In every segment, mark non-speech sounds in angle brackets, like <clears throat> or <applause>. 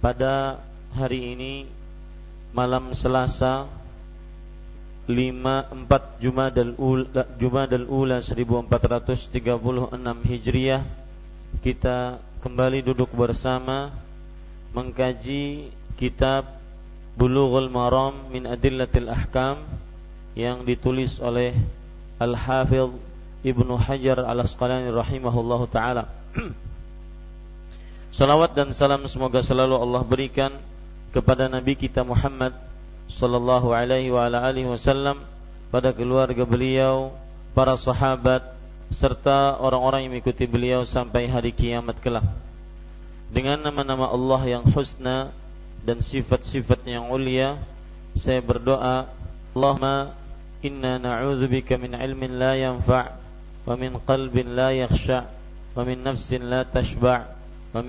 pada hari ini malam Selasa 5 4 Jumadal Ula Jumadal Ula 1436 Hijriah kita kembali duduk bersama mengkaji kitab Bulughul Maram min Adillatil Ahkam yang ditulis oleh Al-Hafidh Ibnu Hajar Al-Asqalani rahimahullahu taala. <clears throat> Salawat dan salam semoga selalu Allah berikan kepada Nabi kita Muhammad sallallahu alaihi wa ala alihi wasallam pada keluarga beliau, para sahabat serta orang-orang yang mengikuti beliau sampai hari kiamat kelak. Dengan nama-nama Allah yang husna dan sifat-sifat yang mulia, saya berdoa, Allahumma inna na'udzubika min ilmin la yanfa' wa min qalbin la yakhsha' wa min nafsin la tashba' wa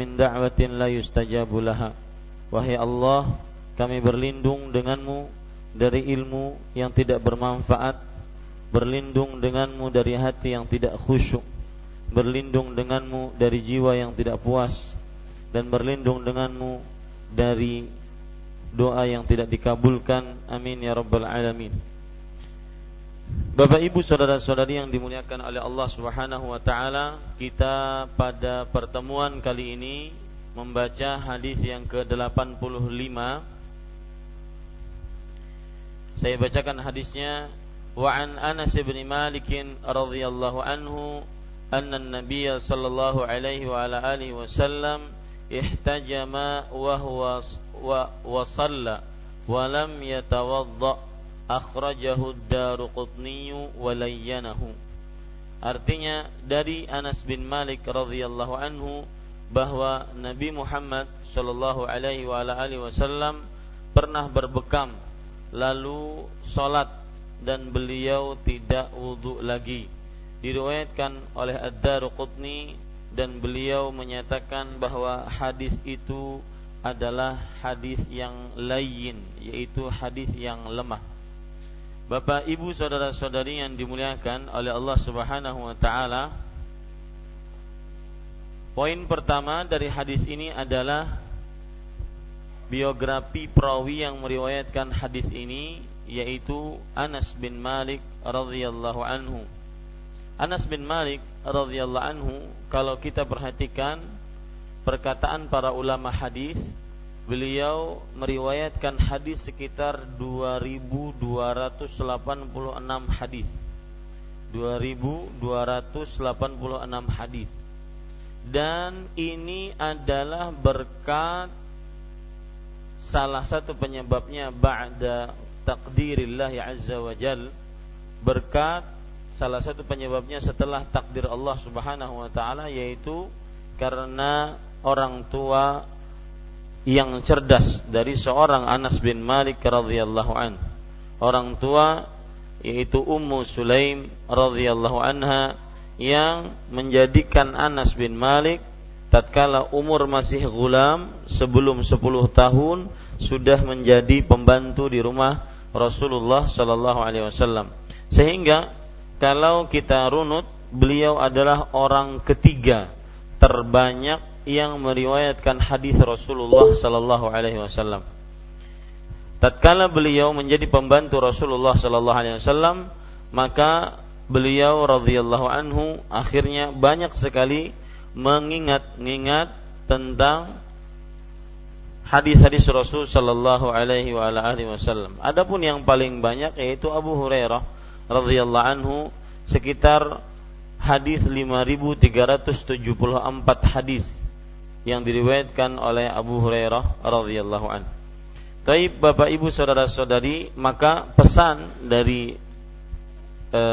wahai Allah kami berlindung denganmu dari ilmu yang tidak bermanfaat berlindung denganmu dari hati yang tidak khusyuk berlindung denganmu dari jiwa yang tidak puas dan berlindung denganmu dari doa yang tidak dikabulkan. Amin ya rabbal alamin. Bapak Ibu saudara-saudari yang dimuliakan oleh Allah Subhanahu wa taala, kita pada pertemuan kali ini membaca hadis yang ke-85. Saya bacakan hadisnya wa an Anas bin Malik radhiyallahu anhu anna an-nabiy sallallahu alaihi wa ala alihi wasallam ihtajama wa huwa wa, wa salla wa lam yatawadda akhrajahu ad-Daruqutni wa. Artinya dari Anas bin Malik radhiyallahu anhu bahwa Nabi Muhammad sallallahu alaihi wasallam pernah berbekam lalu salat dan beliau tidak wudu lagi. Diriwayatkan oleh Ad-Daruqutni dan beliau menyatakan bahwa hadis itu adalah hadis yang lain yaitu hadis yang lemah. Bapak, Ibu, saudara-saudari yang dimuliakan oleh Allah Subhanahu wa taala. Poin pertama dari hadis ini adalah biografi perawi yang meriwayatkan hadis ini yaitu Anas bin Malik radhiyallahu anhu. Anas bin Malik radhiyallahu anhu kalau kita perhatikan perkataan para ulama hadis beliau meriwayatkan hadis sekitar 2286 hadis. 2286 hadis. Dan ini adalah berkat salah satu penyebabnya ba'da takdirillah azza wa jal berkat salah satu penyebabnya setelah takdir Allah Subhanahu wa taala yaitu karena orang tua yang cerdas dari seorang Anas bin Malik radhiyallahu an. Orang tua yaitu Ummu Sulaim radhiyallahu anha yang menjadikan Anas bin Malik tatkala umur masih gulam sebelum 10 tahun sudah menjadi pembantu di rumah Rasulullah sallallahu alaihi wasallam. Sehingga kalau kita runut beliau adalah orang ketiga terbanyak yang meriwayatkan hadis Rasulullah sallallahu alaihi wasallam. Tatkala beliau menjadi pembantu Rasulullah sallallahu alaihi wasallam, maka beliau radhiyallahu anhu akhirnya banyak sekali mengingat-ingat tentang hadis-hadis Rasul sallallahu alaihi wa alihi wasallam. Adapun yang paling banyak yaitu Abu Hurairah radhiyallahu anhu sekitar hadis 5374 hadis yang diriwayatkan oleh Abu Hurairah radhiyallahu anhu. Taib Bapak Ibu saudara-saudari, maka pesan dari e,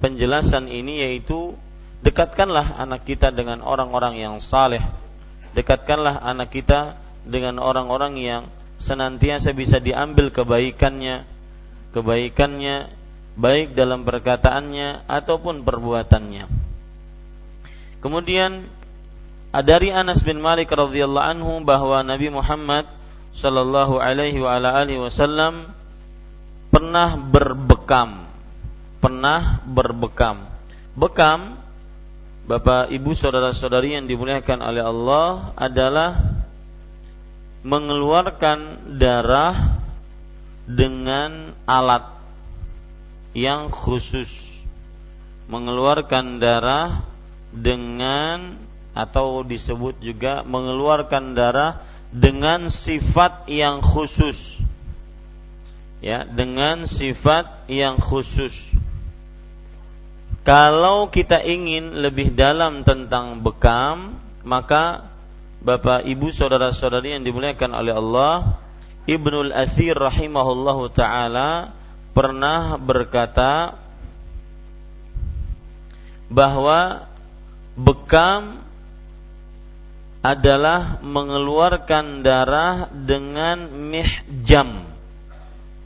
penjelasan ini yaitu dekatkanlah anak kita dengan orang-orang yang saleh. Dekatkanlah anak kita dengan orang-orang yang senantiasa bisa diambil kebaikannya, kebaikannya baik dalam perkataannya ataupun perbuatannya. Kemudian dari Anas bin Malik radhiyallahu anhu bahwa Nabi Muhammad sallallahu alaihi wa ala alihi wasallam pernah berbekam. Pernah berbekam. Bekam Bapak, Ibu, saudara-saudari yang dimuliakan oleh Allah adalah mengeluarkan darah dengan alat yang khusus mengeluarkan darah dengan atau disebut juga mengeluarkan darah dengan sifat yang khusus. Ya dengan sifat yang khusus. Kalau kita ingin lebih dalam tentang bekam maka Bapak Ibu saudara-saudari yang dimuliakan oleh Allah Ibnul Athir rahimahullahu taala pernah berkata bahwa bekam adalah mengeluarkan darah dengan mihjam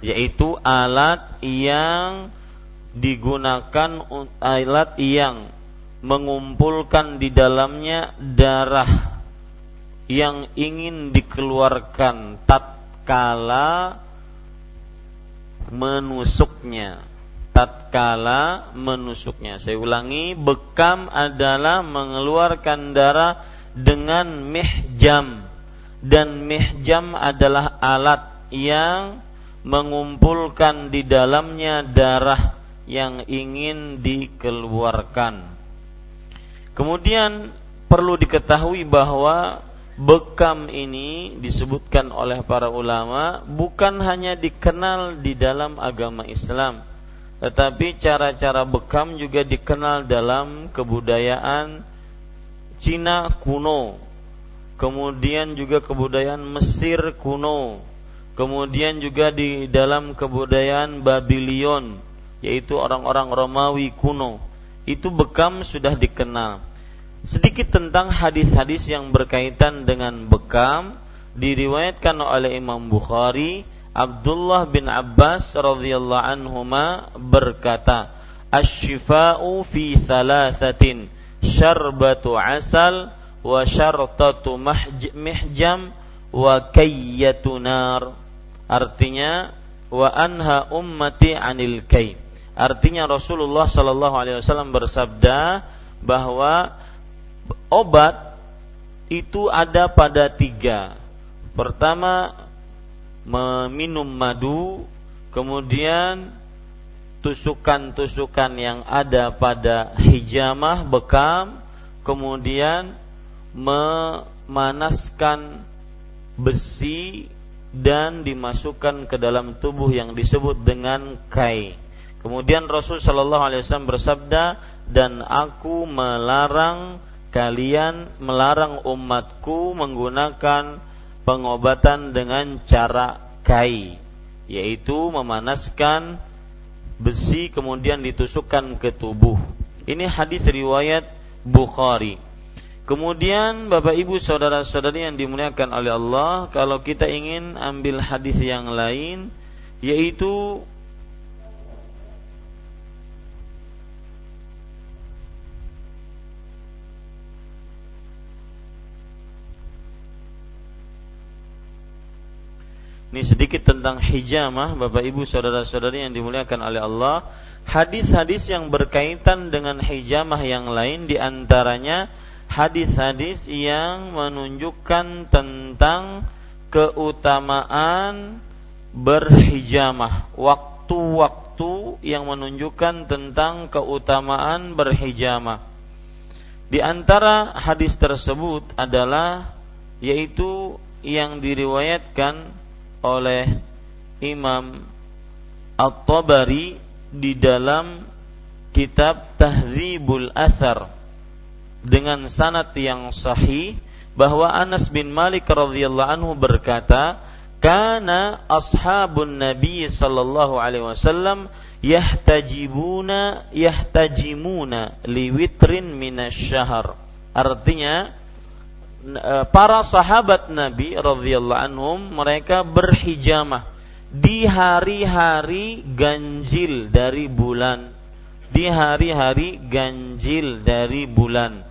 yaitu alat yang digunakan alat yang mengumpulkan di dalamnya darah yang ingin dikeluarkan tatkala menusuknya tatkala menusuknya. Saya ulangi bekam adalah mengeluarkan darah dengan mihjam. Dan mihjam adalah alat yang mengumpulkan di dalamnya darah yang ingin dikeluarkan. Kemudian perlu diketahui bahwa bekam ini disebutkan oleh para ulama bukan hanya dikenal di dalam agama Islam tetapi cara-cara bekam juga dikenal dalam kebudayaan Cina kuno. Kemudian juga kebudayaan Mesir kuno. Kemudian juga di dalam kebudayaan Babylon yaitu orang-orang Romawi kuno. Itu bekam sudah dikenal. Sedikit tentang hadis-hadis yang berkaitan dengan bekam diriwayatkan oleh Imam Bukhari. Abdullah bin Abbas radhiyallahu anhuma berkata Asy-syifa'u fi thalathatin syarbatu asal wa syartatu mihjam wa kayyatu nar artinya wa anha ummati anil kay artinya Rasulullah sallallahu alaihi wasallam bersabda bahwa obat itu ada pada tiga. Pertama, meminum madu, kemudian tusukan-tusukan yang ada pada hijamah bekam, kemudian memanaskan besi dan dimasukkan ke dalam tubuh yang disebut dengan kai. Kemudian Rasul Shallallahu Alaihi Wasallam bersabda, dan aku melarang kalian melarang umatku menggunakan pengobatan dengan cara kai yaitu memanaskan besi kemudian ditusukkan ke tubuh. Ini hadis riwayat Bukhari. Kemudian Bapak Ibu saudara-saudari yang dimuliakan oleh Allah, kalau kita ingin ambil hadis yang lain yaitu Ini sedikit tentang hijamah Bapak Ibu saudara-saudari yang dimuliakan oleh Allah. Hadis-hadis yang berkaitan dengan hijamah yang lain di antaranya hadis-hadis yang menunjukkan tentang keutamaan berhijamah, waktu-waktu yang menunjukkan tentang keutamaan berhijamah. Di antara hadis tersebut adalah yaitu yang diriwayatkan oleh Imam At-Tabari di dalam kitab Tahzibul Asar dengan sanad yang sahih bahwa Anas bin Malik radhiyallahu anhu berkata, "Kana ashabun Nabi sallallahu alaihi wasallam yahtajibuna yahtajimuna liwitrin minasyahr." Artinya para sahabat Nabi radhiyallahu anhum mereka berhijamah di hari-hari ganjil dari bulan. Di hari-hari ganjil dari bulan.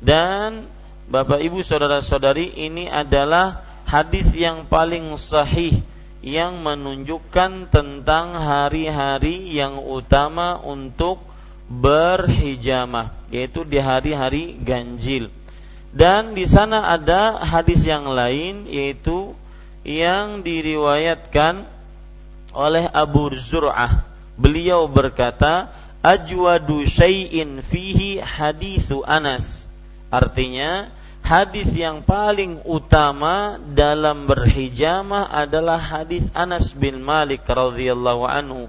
Dan Bapak Ibu saudara-saudari ini adalah hadis yang paling sahih yang menunjukkan tentang hari-hari yang utama untuk berhijamah yaitu di hari-hari ganjil dan di sana ada hadis yang lain yaitu yang diriwayatkan oleh Abu Zur'ah. Beliau berkata, "Ajwadu syai'in fihi hadithu Anas." Artinya, hadis yang paling utama dalam berhijamah adalah hadis Anas bin Malik radhiyallahu anhu.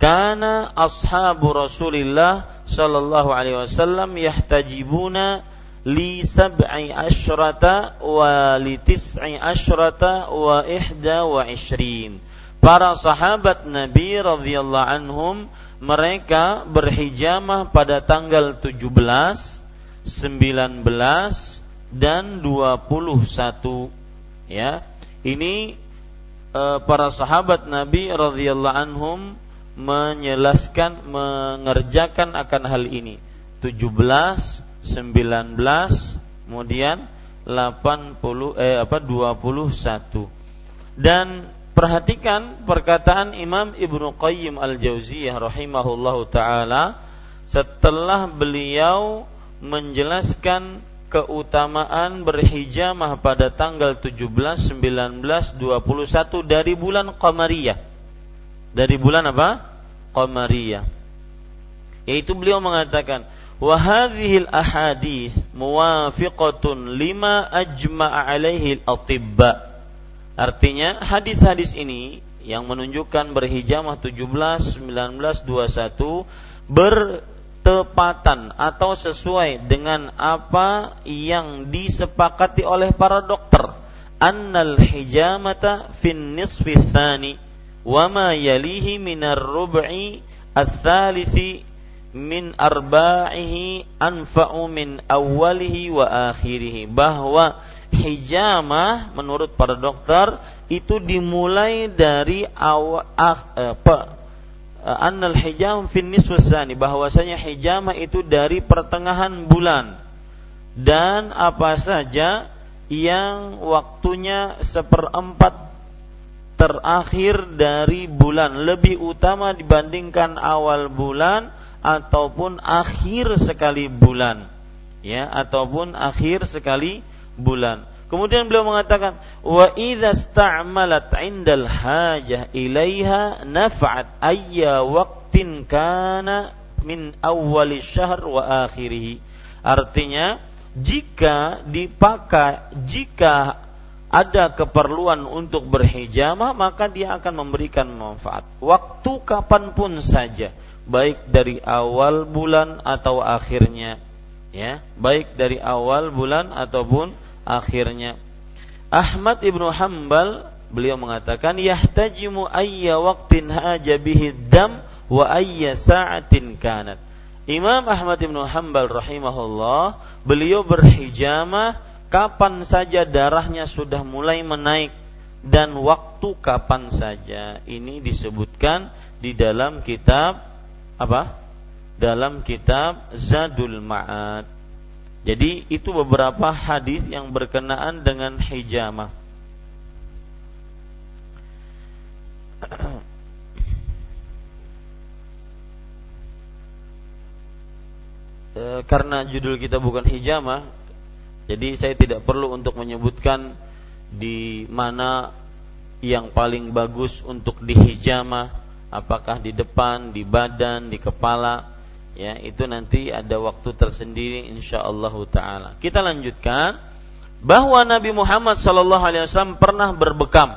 Karena ashabu Rasulillah sallallahu alaihi wasallam yahtajibuna li sab'i asyrata wa li tis'i asyrata wa ihda wa ishrin. Para sahabat Nabi radhiyallahu anhum mereka berhijamah pada tanggal 17, 19 dan 21 ya. Ini e, para sahabat Nabi radhiyallahu anhum menjelaskan mengerjakan akan hal ini. 17 19 kemudian 80 eh apa 21 dan perhatikan perkataan Imam Ibnu Qayyim Al-Jauziyah rahimahullahu taala setelah beliau menjelaskan keutamaan berhijamah pada tanggal 17, 19, 21 dari bulan Qamariyah. Dari bulan apa? Qamariyah. Yaitu beliau mengatakan وهذه الأحاديث موافقة لما أجمع عليه الأطباء Artinya hadis-hadis ini yang menunjukkan berhijamah 17, 19, 21 bertepatan atau sesuai dengan apa yang disepakati oleh para dokter. Annal hijamata fin nisfi tsani wa ma yalihi minar rub'i ats-tsalithi min arba'ihi anfa'u min awwalihi wa akhirihi. Bahwa hijamah menurut para dokter itu dimulai dari awal apa annal hijam fin nisfusani bahwasanya hijamah itu dari pertengahan bulan. Dan apa saja yang waktunya seperempat terakhir dari bulan. Lebih utama dibandingkan awal bulan ataupun akhir sekali bulan. Ya ataupun akhir sekali bulan. Kemudian beliau mengatakan wa idza sta'malat 'indal hajah ilaiha naf'at ayya waqtin kana min awwali syahr wa akhirih artinya jika dipakai jika ada keperluan untuk berhijamah maka dia akan memberikan manfaat. Waktu kapan pun saja baik dari awal bulan atau akhirnya ya baik dari awal bulan ataupun akhirnya Ahmad ibnu Hambal beliau mengatakan yahtajimu ayya waqtin haja bihi dam wa ayya sa'atin kanat. Imam Ahmad bin Hanbal rahimahullah, beliau berhijamah kapan saja darahnya sudah mulai menaik dan waktu kapan saja. Ini disebutkan di dalam kitab apa? Dalam kitab Zadul Ma'ad. Jadi itu beberapa hadis yang berkenaan dengan hijamah. E, <clears throat> karena judul kita bukan hijamah, jadi saya tidak perlu untuk menyebutkan di mana yang paling bagus untuk dihijamah, apakah di depan, di badan, di kepala, ya itu nanti ada waktu tersendiri insyaallah taala. Kita lanjutkan bahwa Nabi Muhammad sallallahu alaihi wasallam pernah berbekam.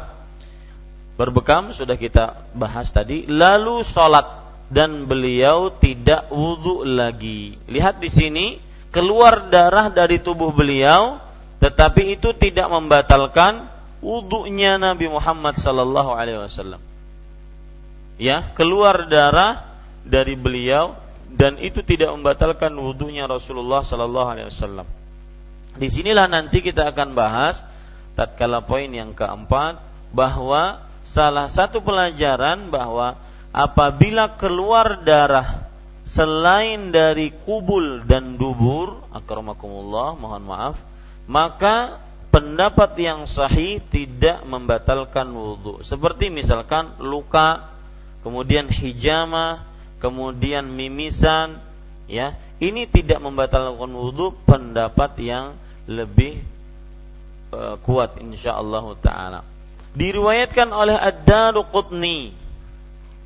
Berbekam sudah kita bahas tadi, lalu sholat dan beliau tidak wudhu lagi. Lihat di sini keluar darah dari tubuh beliau, tetapi itu tidak membatalkan wudhunya Nabi Muhammad Sallallahu Alaihi Wasallam. Ya, keluar darah dari beliau dan itu tidak membatalkan wudhunya Rasulullah Sallallahu Alaihi Wasallam. Di sinilah nanti kita akan bahas tatkala poin yang keempat bahwa salah satu pelajaran bahwa apabila keluar darah selain dari kubul dan dubur akramakumullah mohon maaf maka pendapat yang sahih tidak membatalkan wudhu seperti misalkan luka kemudian hijama kemudian mimisan ya. Ini tidak membatalkan wudhu pendapat yang lebih uh, kuat insyaallah taala. Diriwayatkan oleh Ad-Daruqutni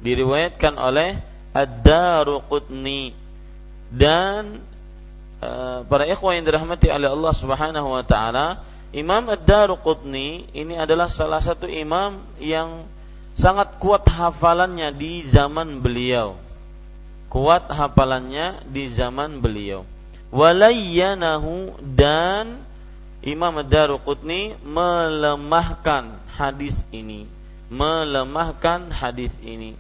diriwayatkan oleh Ad-Daruqutni dan uh, para ikhwan yang dirahmati oleh Allah Subhanahu wa taala, Imam Ad-Daruqutni ini adalah salah satu imam yang sangat kuat hafalannya di zaman beliau. Kuat hafalannya di zaman beliau. Walayyanahu dan Imam Ad-Daruqutni melemahkan hadis ini, melemahkan hadis ini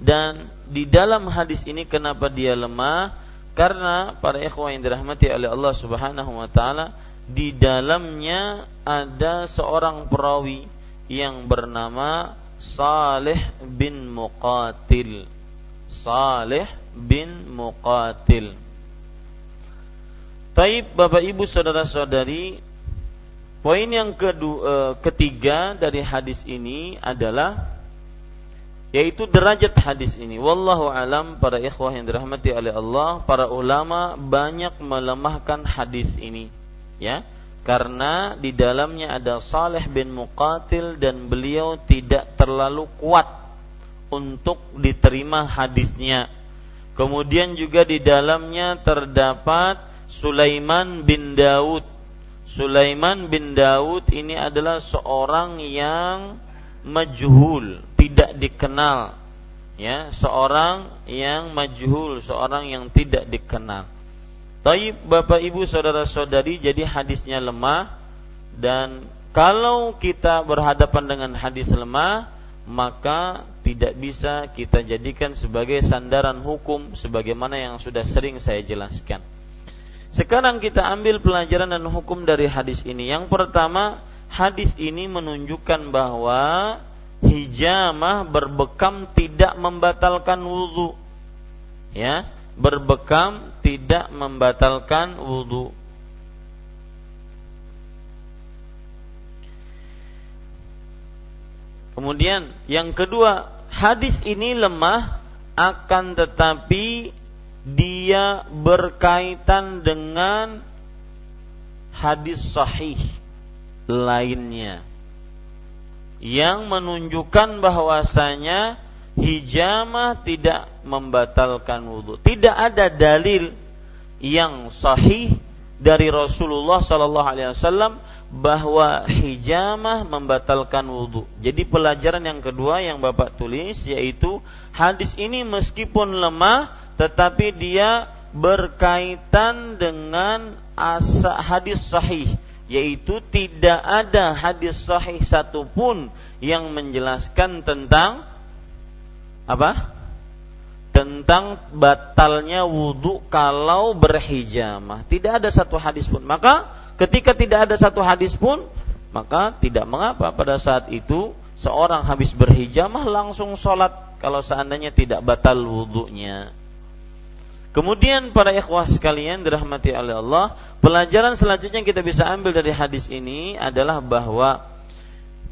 dan di dalam hadis ini kenapa dia lemah? Karena para ikhwah yang dirahmati oleh Allah Subhanahu wa taala di dalamnya ada seorang perawi yang bernama Saleh bin Muqatil. Saleh bin Muqatil. Taib Bapak Ibu saudara-saudari, poin yang kedua, eh, ketiga dari hadis ini adalah yaitu derajat hadis ini. Wallahu alam para ikhwah yang dirahmati oleh Allah, para ulama banyak melemahkan hadis ini. Ya, karena di dalamnya ada Saleh bin Muqatil dan beliau tidak terlalu kuat untuk diterima hadisnya. Kemudian juga di dalamnya terdapat Sulaiman bin Daud. Sulaiman bin Daud ini adalah seorang yang majhul, tidak dikenal. Ya, seorang yang majhul, seorang yang tidak dikenal. Taib Bapak Ibu saudara-saudari jadi hadisnya lemah dan kalau kita berhadapan dengan hadis lemah maka tidak bisa kita jadikan sebagai sandaran hukum sebagaimana yang sudah sering saya jelaskan. Sekarang kita ambil pelajaran dan hukum dari hadis ini. Yang pertama, hadis ini menunjukkan bahwa hijamah berbekam tidak membatalkan wudhu. Ya, berbekam tidak membatalkan wudhu. Kemudian yang kedua, hadis ini lemah akan tetapi dia berkaitan dengan hadis sahih lainnya yang menunjukkan bahwasanya hijamah tidak membatalkan wudhu. Tidak ada dalil yang sahih dari Rasulullah Sallallahu Alaihi Wasallam bahwa hijamah membatalkan wudhu. Jadi pelajaran yang kedua yang bapak tulis yaitu hadis ini meskipun lemah tetapi dia berkaitan dengan asa hadis sahih yaitu tidak ada hadis sahih satupun yang menjelaskan tentang apa? Tentang batalnya wudhu kalau berhijamah. Tidak ada satu hadis pun. Maka ketika tidak ada satu hadis pun, maka tidak mengapa pada saat itu seorang habis berhijamah langsung sholat kalau seandainya tidak batal wudhunya. Kemudian para ikhwah sekalian dirahmati oleh Allah, pelajaran selanjutnya yang kita bisa ambil dari hadis ini adalah bahwa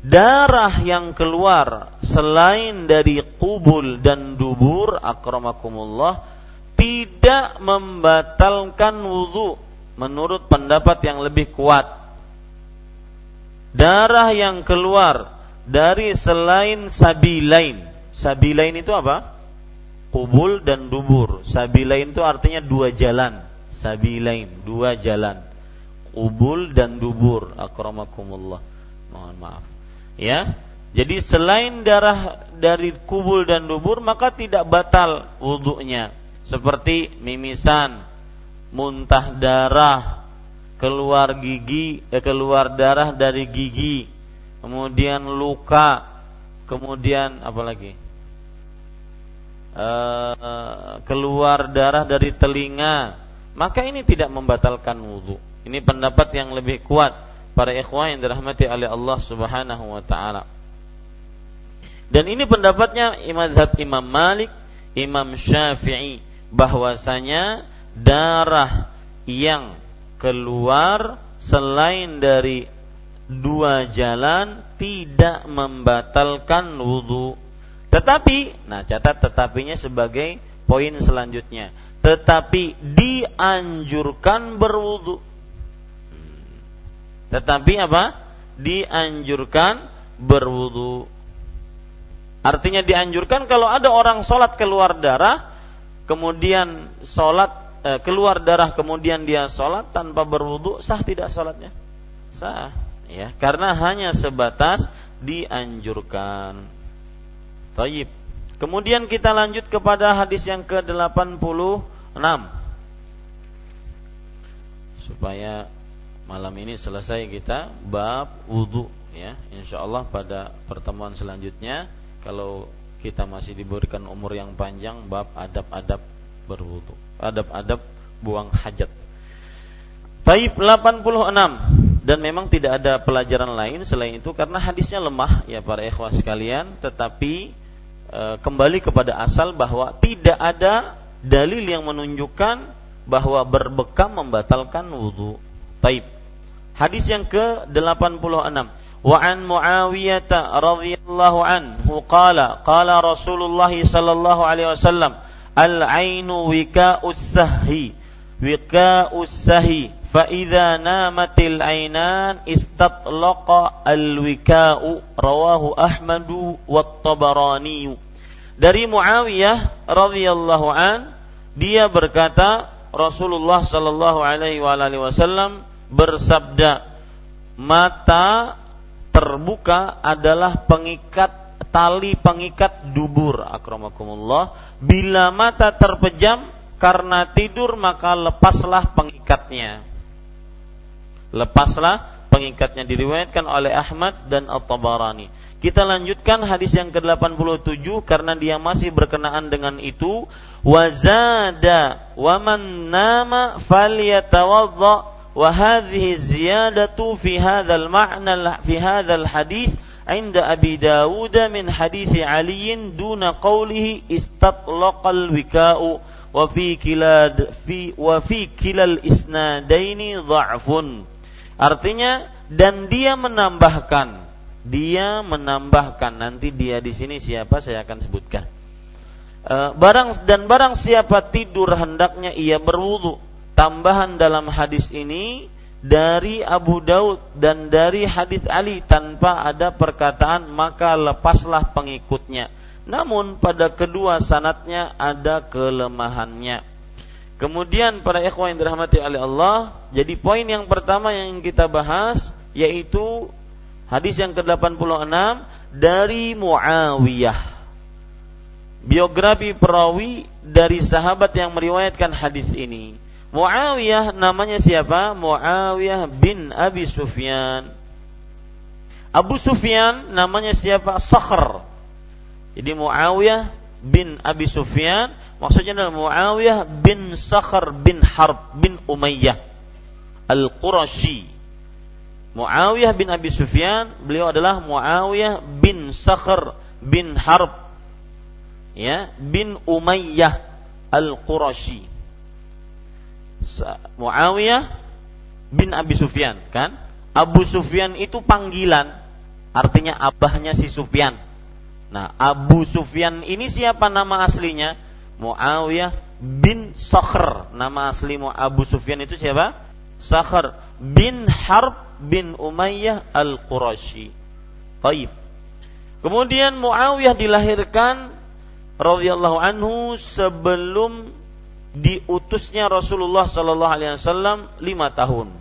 darah yang keluar selain dari kubul dan dubur akramakumullah tidak membatalkan wudhu menurut pendapat yang lebih kuat. Darah yang keluar dari selain sabilain. Sabilain itu apa? kubul dan dubur. Sabilain itu artinya dua jalan. Sabilain, dua jalan. Kubul dan dubur. Akramakumullah. Mohon maaf. Ya. Jadi selain darah dari kubul dan dubur maka tidak batal wudhunya. Seperti mimisan, muntah darah, keluar gigi, eh, keluar darah dari gigi, kemudian luka, kemudian apa lagi? uh, keluar darah dari telinga, maka ini tidak membatalkan wudhu. Ini pendapat yang lebih kuat para ikhwan yang dirahmati oleh Allah Subhanahu wa taala. Dan ini pendapatnya Imam Imam Malik, Imam Syafi'i bahwasanya darah yang keluar selain dari dua jalan tidak membatalkan wudhu tetapi, nah catat tetapinya sebagai poin selanjutnya. Tetapi dianjurkan berwudu. Tetapi apa? Dianjurkan berwudu. Artinya dianjurkan kalau ada orang sholat keluar darah, kemudian sholat eh, keluar darah kemudian dia sholat tanpa berwudu, sah tidak sholatnya? Sah, ya, karena hanya sebatas dianjurkan. Taib. Kemudian kita lanjut kepada hadis yang ke-86. Supaya malam ini selesai kita bab wudu ya. Insyaallah pada pertemuan selanjutnya kalau kita masih diberikan umur yang panjang bab adab-adab berwudu. Adab-adab buang hajat. Taib 86 dan memang tidak ada pelajaran lain selain itu karena hadisnya lemah ya para ikhwas sekalian tetapi e, kembali kepada asal bahwa tidak ada dalil yang menunjukkan bahwa berbekam membatalkan wudhu. Taib. Hadis yang ke-86. Wa an Muawiyah radhiyallahu anhu qala qala Rasulullah sallallahu alaihi wasallam al-ainu wika'us sahhi wika'us sahhi fa idza namatil ainan istatlaqa al-wika'u rawahu Ahmadu wat Tabarani dari Muawiyah radhiyallahu an dia berkata Rasulullah sallallahu alaihi wasallam bersabda mata terbuka adalah pengikat tali pengikat dubur. Akramakumullah. Bila mata terpejam karena tidur maka lepaslah pengikatnya. Lepaslah pengikatnya diriwayatkan oleh Ahmad dan At-Tabarani. Kita lanjutkan hadis yang ke-87 karena dia masih berkenaan dengan itu. Wazada wa man nama wa hadhihi ziyadatu fi hadzal ma'na fi hadzal hadis عند أبي داود من حديث علي دون قوله استطلق الوكاء وفي كلا في وفي كلا الإسنادين ضعف artinya dan dia menambahkan dia menambahkan nanti dia di sini siapa saya akan sebutkan. E, barang dan barang siapa tidur hendaknya ia berwudu. Tambahan dalam hadis ini dari Abu Daud dan dari hadis Ali tanpa ada perkataan maka lepaslah pengikutnya. Namun pada kedua sanatnya ada kelemahannya. Kemudian para ikhwan yang dirahmati oleh Allah, jadi poin yang pertama yang kita bahas yaitu Hadis yang ke-86 dari Muawiyah. Biografi perawi dari sahabat yang meriwayatkan hadis ini. Muawiyah namanya siapa? Muawiyah bin Abi Sufyan. Abu Sufyan namanya siapa? Sakhr. Jadi Muawiyah bin Abi Sufyan maksudnya adalah Muawiyah bin Sakhar bin Harb bin Umayyah Al-Qurashi Muawiyah bin Abi Sufyan beliau adalah Muawiyah bin Sakhar bin Harb ya bin Umayyah Al-Qurashi Muawiyah bin Abi Sufyan kan? Abu Sufyan itu panggilan artinya abahnya si Sufyan. Nah Abu Sufyan ini siapa nama aslinya? Muawiyah bin Sakhr. Nama asli Abu Sufyan itu siapa? Sakhr bin Harb bin Umayyah al-Qurashi. Baik. Kemudian Muawiyah dilahirkan radhiyallahu anhu sebelum diutusnya Rasulullah Sallallahu Alaihi Wasallam lima tahun.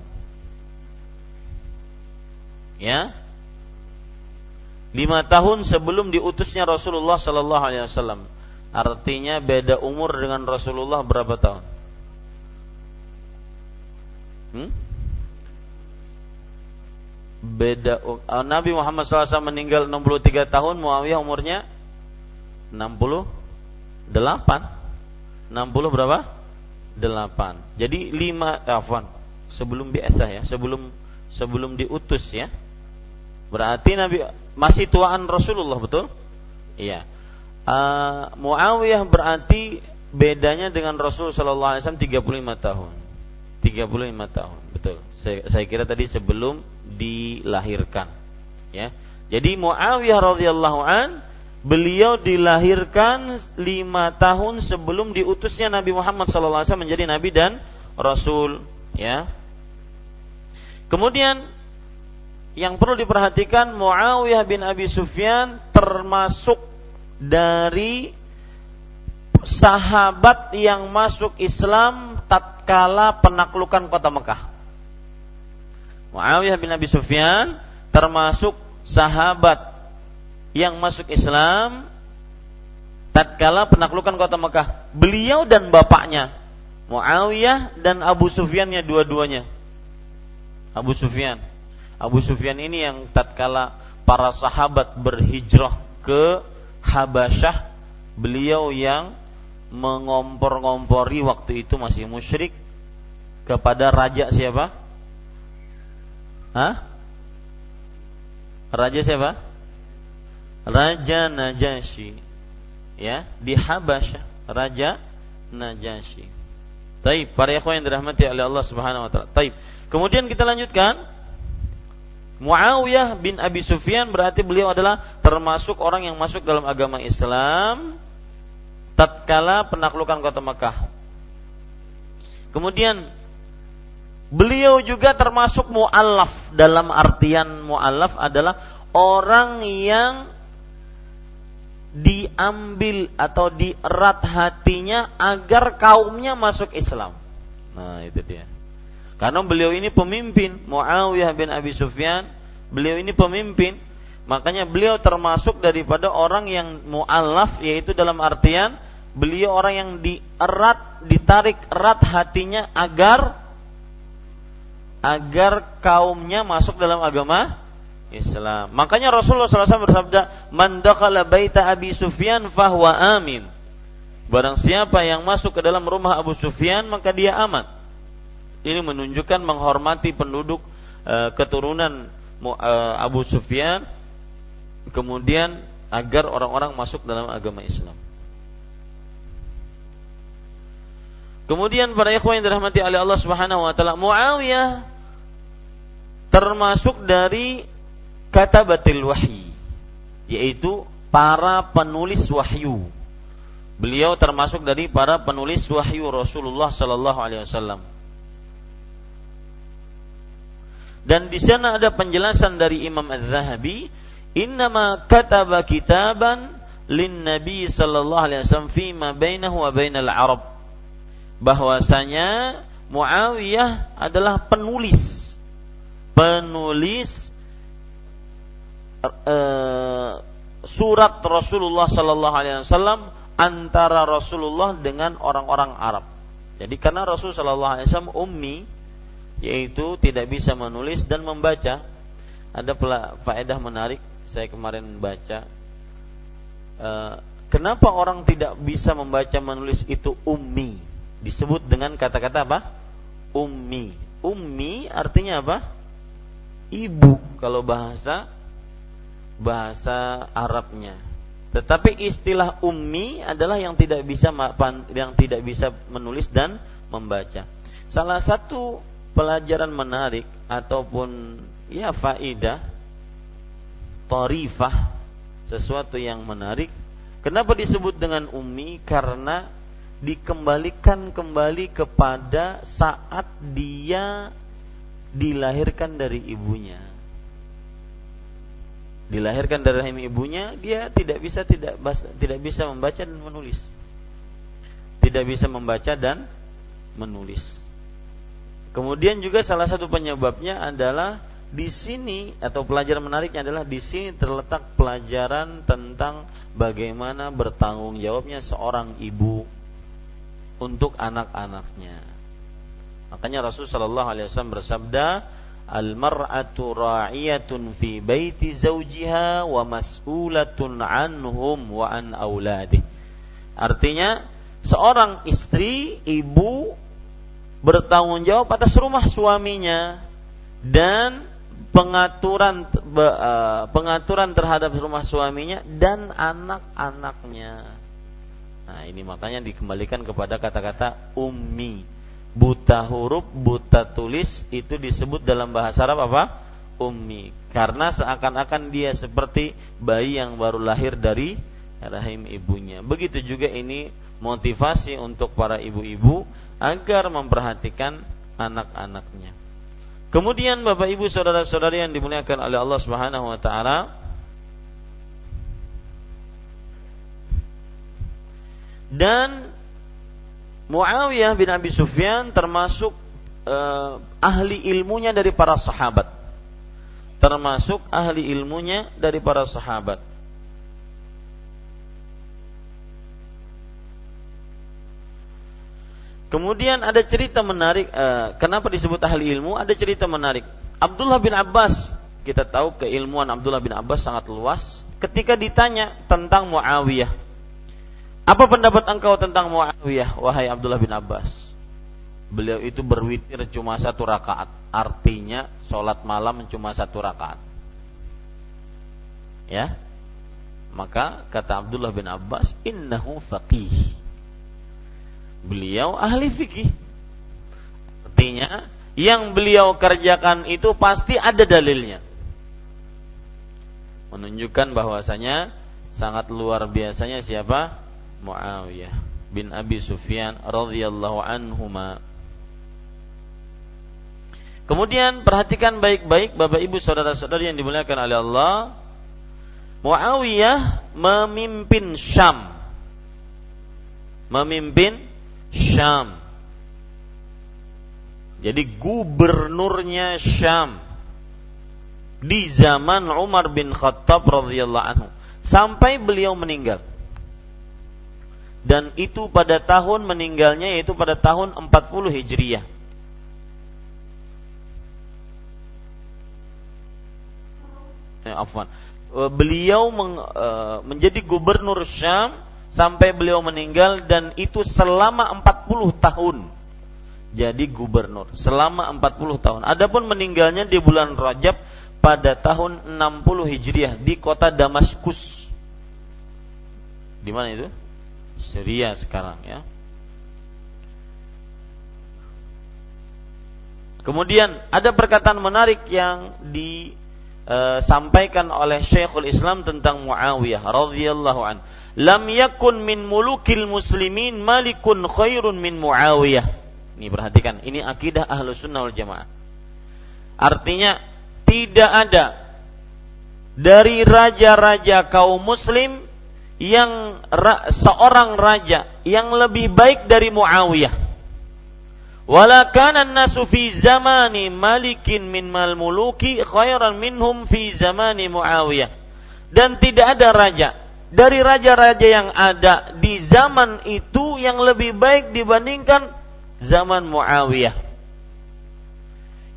Ya, lima tahun sebelum diutusnya Rasulullah Sallallahu Alaihi Wasallam. Artinya beda umur dengan Rasulullah berapa tahun? Hmm? Beda uh, Nabi Muhammad SAW meninggal 63 tahun, Muawiyah umurnya 68 60 berapa? 8. Jadi 5 eh, afwan. Sebelum biasa ya, sebelum sebelum diutus ya. Berarti Nabi masih tuaan Rasulullah betul? Iya. Uh, Muawiyah berarti bedanya dengan Rasul sallallahu alaihi wasallam 35 tahun. 35 tahun, betul. Saya, saya kira tadi sebelum dilahirkan. Ya. Jadi Muawiyah radhiyallahu an beliau dilahirkan lima tahun sebelum diutusnya Nabi Muhammad SAW menjadi Nabi dan Rasul. Ya. Kemudian yang perlu diperhatikan Muawiyah bin Abi Sufyan termasuk dari sahabat yang masuk Islam tatkala penaklukan kota Mekah. Muawiyah bin Abi Sufyan termasuk sahabat yang masuk Islam tatkala penaklukan kota Mekah. Beliau dan bapaknya Muawiyah dan Abu Sufyannya dua-duanya. Abu Sufyan. Abu Sufyan ini yang tatkala para sahabat berhijrah ke Habasyah, beliau yang mengompor-ngompori waktu itu masih musyrik kepada raja siapa? Hah? Raja siapa? Raja Najasyi ya di Habasyah Raja Najasyi. Taib, para ikhwan yang dirahmati oleh Allah Subhanahu wa taala. Taib. Kemudian kita lanjutkan Muawiyah bin Abi Sufyan berarti beliau adalah termasuk orang yang masuk dalam agama Islam tatkala penaklukan kota Mekah. Kemudian beliau juga termasuk muallaf dalam artian muallaf adalah orang yang diambil atau dierat hatinya agar kaumnya masuk Islam. Nah, itu dia. Karena beliau ini pemimpin, Muawiyah bin Abi Sufyan, beliau ini pemimpin, makanya beliau termasuk daripada orang yang mualaf yaitu dalam artian beliau orang yang dierat, ditarik erat hatinya agar agar kaumnya masuk dalam agama Islam. Makanya Rasulullah SAW bersabda, "Man dakhala baita Abi Sufyan fahuwa amin." Barang siapa yang masuk ke dalam rumah Abu Sufyan maka dia aman. Ini menunjukkan menghormati penduduk e, keturunan e, Abu Sufyan kemudian agar orang-orang masuk dalam agama Islam. Kemudian para ikhwan yang dirahmati oleh Allah Subhanahu wa taala, Muawiyah termasuk dari kata batil wahyi yaitu para penulis wahyu. Beliau termasuk dari para penulis wahyu Rasulullah sallallahu alaihi wasallam. Dan di sana ada penjelasan dari Imam Az-Zahabi, "Innama kataba kitaban lin Nabi sallallahu alaihi wasallam fi ma bainahu wa bainal Arab." Bahwasanya Muawiyah adalah penulis penulis uh, surat Rasulullah Sallallahu Alaihi Wasallam antara Rasulullah dengan orang-orang Arab. Jadi karena Rasul Sallallahu Alaihi Wasallam ummi, yaitu tidak bisa menulis dan membaca. Ada faedah menarik. Saya kemarin baca uh, kenapa orang tidak bisa membaca menulis itu ummi? Disebut dengan kata-kata apa? Ummi. Ummi artinya apa? Ibu kalau bahasa bahasa Arabnya. Tetapi istilah ummi adalah yang tidak bisa yang tidak bisa menulis dan membaca. Salah satu pelajaran menarik ataupun ya faidah tarifah sesuatu yang menarik. Kenapa disebut dengan ummi? Karena dikembalikan kembali kepada saat dia dilahirkan dari ibunya. Dilahirkan dari rahim ibunya, dia tidak bisa tidak tidak bisa membaca dan menulis. Tidak bisa membaca dan menulis. Kemudian juga salah satu penyebabnya adalah di sini atau pelajaran menariknya adalah di sini terletak pelajaran tentang bagaimana bertanggung jawabnya seorang ibu untuk anak-anaknya. Makanya Rasul Shallallahu Alaihi Wasallam bersabda, al mar'atu ra'iyatun fi baiti zawjiha wa mas'ulatun anhum wa an auladi. Artinya seorang istri, ibu bertanggung jawab atas rumah suaminya dan pengaturan uh, pengaturan terhadap rumah suaminya dan anak-anaknya. Nah, ini makanya dikembalikan kepada kata-kata ummi. Buta huruf, buta tulis itu disebut dalam bahasa Arab apa? Ummi. Karena seakan-akan dia seperti bayi yang baru lahir dari rahim ibunya. Begitu juga ini motivasi untuk para ibu-ibu agar memperhatikan anak-anaknya. Kemudian Bapak Ibu saudara-saudari yang dimuliakan oleh Allah Subhanahu wa taala dan Muawiyah bin Abi Sufyan termasuk uh, ahli ilmunya dari para sahabat. Termasuk ahli ilmunya dari para sahabat. Kemudian ada cerita menarik, uh, kenapa disebut ahli ilmu? Ada cerita menarik. Abdullah bin Abbas, kita tahu keilmuan Abdullah bin Abbas sangat luas. Ketika ditanya tentang Muawiyah, apa pendapat engkau tentang Muawiyah, wahai Abdullah bin Abbas? Beliau itu berwitir cuma satu rakaat, artinya sholat malam cuma satu rakaat. Ya, maka kata Abdullah bin Abbas, innahu faqih beliau ahli fikih. Artinya, yang beliau kerjakan itu pasti ada dalilnya. Menunjukkan bahwasanya sangat luar biasanya siapa? Muawiyah bin Abi Sufyan radhiyallahu anhuma. Kemudian perhatikan baik-baik Bapak Ibu saudara-saudari yang dimuliakan oleh Allah. Muawiyah memimpin Syam. Memimpin Syam. Jadi gubernurnya Syam di zaman Umar bin Khattab radhiyallahu anhu sampai beliau meninggal. Dan itu pada tahun meninggalnya yaitu pada tahun 40 Hijriah. Eh, afwan. Eh, beliau meng, eh, menjadi gubernur Syam sampai beliau meninggal dan itu selama 40 tahun jadi gubernur selama 40 tahun. Adapun meninggalnya di bulan Rajab pada tahun 60 Hijriah di kota Damaskus. Di mana itu? Syria sekarang ya. Kemudian ada perkataan menarik yang disampaikan oleh Syekhul Islam tentang Muawiyah radhiyallahu anhu lam yakun min mulukil muslimin malikun khairun min Muawiyah. Ini perhatikan, ini akidah ahlu sunnah wal jamaah. Artinya tidak ada dari raja-raja kaum muslim yang ra, seorang raja yang lebih baik dari Muawiyah. Wala kana nasu fi zamani malikin min mal muluki khairan minhum fi zamani Muawiyah. Dan tidak ada raja dari raja-raja yang ada di zaman itu yang lebih baik dibandingkan zaman Muawiyah.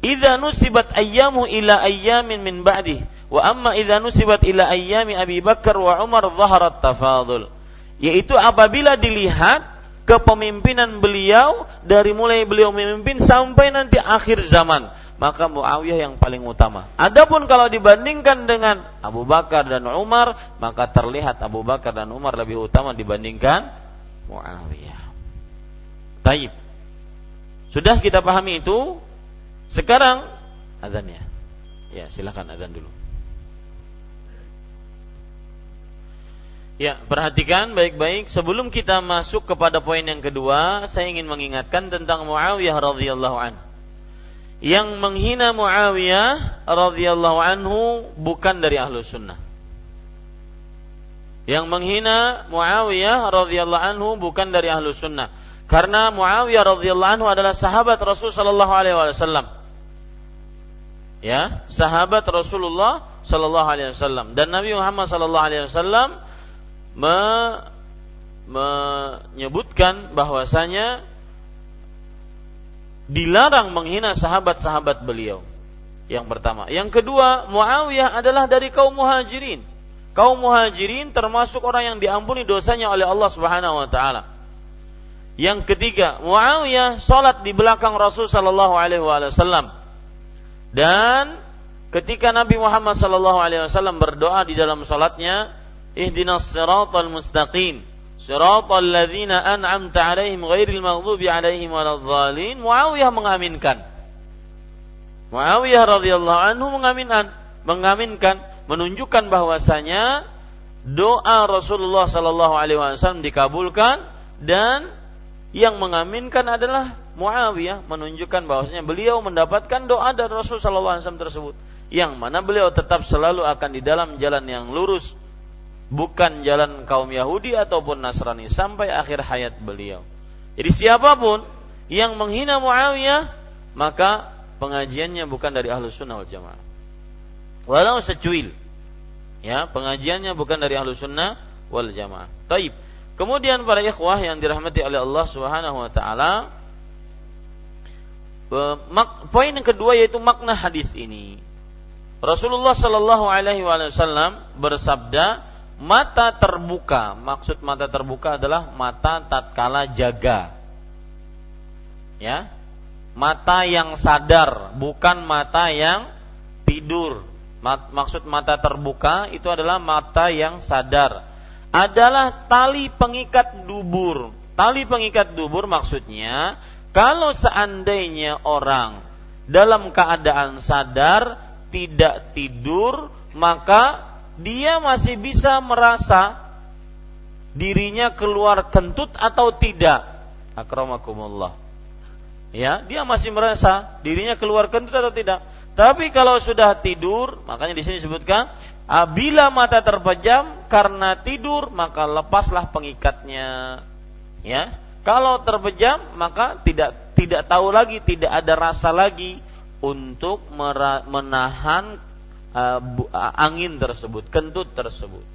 Idza nusibat ayyamu ila ayyamin min ba'di wa amma idza nusibat ila ayyami Abi Bakar wa Umar zaharat tafadul. yaitu apabila dilihat kepemimpinan beliau dari mulai beliau memimpin sampai nanti akhir zaman maka Muawiyah yang paling utama. Adapun kalau dibandingkan dengan Abu Bakar dan Umar, maka terlihat Abu Bakar dan Umar lebih utama dibandingkan Muawiyah. Taib. Sudah kita pahami itu. Sekarang azannya. Ya, silakan azan dulu. Ya, perhatikan baik-baik sebelum kita masuk kepada poin yang kedua, saya ingin mengingatkan tentang Muawiyah radhiyallahu anhu. Yang menghina Muawiyah radhiyallahu anhu bukan dari ahlu sunnah. Yang menghina Muawiyah radhiyallahu anhu bukan dari ahlu sunnah. Karena Muawiyah radhiyallahu anhu adalah sahabat Rasul sallallahu alaihi wasallam. Ya, sahabat Rasulullah sallallahu alaihi wasallam dan Nabi Muhammad sallallahu alaihi wasallam me, menyebutkan bahwasanya dilarang menghina sahabat-sahabat beliau. Yang pertama, yang kedua, Muawiyah adalah dari kaum Muhajirin. Kaum Muhajirin termasuk orang yang diampuni dosanya oleh Allah Subhanahu wa taala. Yang ketiga, Muawiyah salat di belakang Rasul sallallahu alaihi wasallam. Dan ketika Nabi Muhammad sallallahu alaihi wasallam berdoa di dalam salatnya, ihdinas siratal mustaqim siratal ladzina an'amta alaihim ghairil maghdubi alaihim waladhdallin Muawiyah mengaminkan. Muawiyah radhiyallahu anhu mengaminkan. mengaminkan menunjukkan bahwasanya doa Rasulullah sallallahu alaihi wasallam dikabulkan dan yang mengaminkan adalah Muawiyah menunjukkan bahwasanya beliau mendapatkan doa dari Rasul sallallahu alaihi wasallam tersebut yang mana beliau tetap selalu akan di dalam jalan yang lurus bukan jalan kaum Yahudi ataupun Nasrani sampai akhir hayat beliau. Jadi siapa pun yang menghina Muawiyah maka pengajiannya bukan dari ahlu sunnah wal jamaah. Walau secuil. Ya, pengajiannya bukan dari ahlu sunnah wal jamaah. Taib. Kemudian para ikhwah yang dirahmati oleh Allah Subhanahu wa taala poin yang kedua yaitu makna hadis ini. Rasulullah Shallallahu alaihi wasallam bersabda, mata terbuka. Maksud mata terbuka adalah mata tatkala jaga. Ya. Mata yang sadar, bukan mata yang tidur. Maksud mata terbuka itu adalah mata yang sadar. Adalah tali pengikat dubur. Tali pengikat dubur maksudnya kalau seandainya orang dalam keadaan sadar tidak tidur maka dia masih bisa merasa dirinya keluar kentut atau tidak. Akramakumullah. Ya, dia masih merasa dirinya keluar kentut atau tidak. Tapi kalau sudah tidur, makanya di sini disebutkan apabila mata terpejam karena tidur maka lepaslah pengikatnya. Ya. Kalau terpejam maka tidak tidak tahu lagi, tidak ada rasa lagi untuk menahan uh, angin tersebut, kentut tersebut.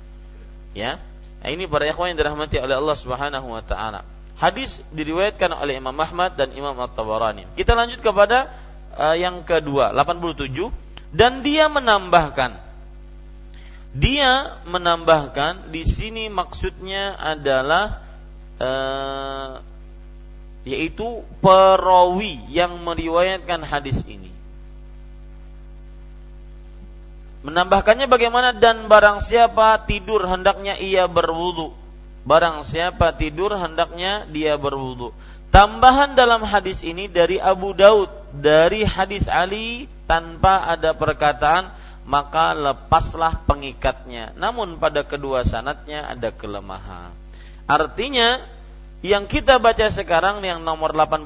Ya. Nah, ini para ikhwan yang dirahmati oleh Allah Subhanahu wa taala. Hadis diriwayatkan oleh Imam Ahmad dan Imam At-Tabarani. Kita lanjut kepada uh, yang kedua, 87 dan dia menambahkan dia menambahkan di sini maksudnya adalah uh, yaitu perawi yang meriwayatkan hadis ini. Menambahkannya bagaimana dan barang siapa tidur hendaknya ia berwudu. Barang siapa tidur hendaknya dia berwudu. Tambahan dalam hadis ini dari Abu Daud dari hadis Ali tanpa ada perkataan maka lepaslah pengikatnya. Namun pada kedua sanatnya ada kelemahan. Artinya yang kita baca sekarang yang nomor 86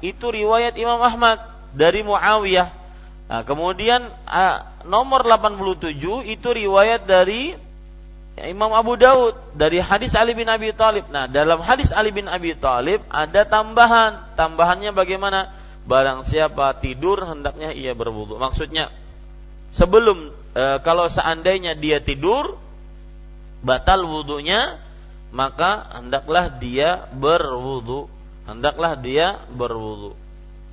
itu riwayat Imam Ahmad dari Muawiyah Nah, kemudian nomor 87 itu riwayat dari Imam Abu Daud dari hadis Ali bin Abi Thalib. Nah, dalam hadis Ali bin Abi Thalib ada tambahan. Tambahannya bagaimana? Barang siapa tidur hendaknya ia berwudu. Maksudnya sebelum e, kalau seandainya dia tidur batal wudunya, maka hendaklah dia berwudu. Hendaklah dia berwudu.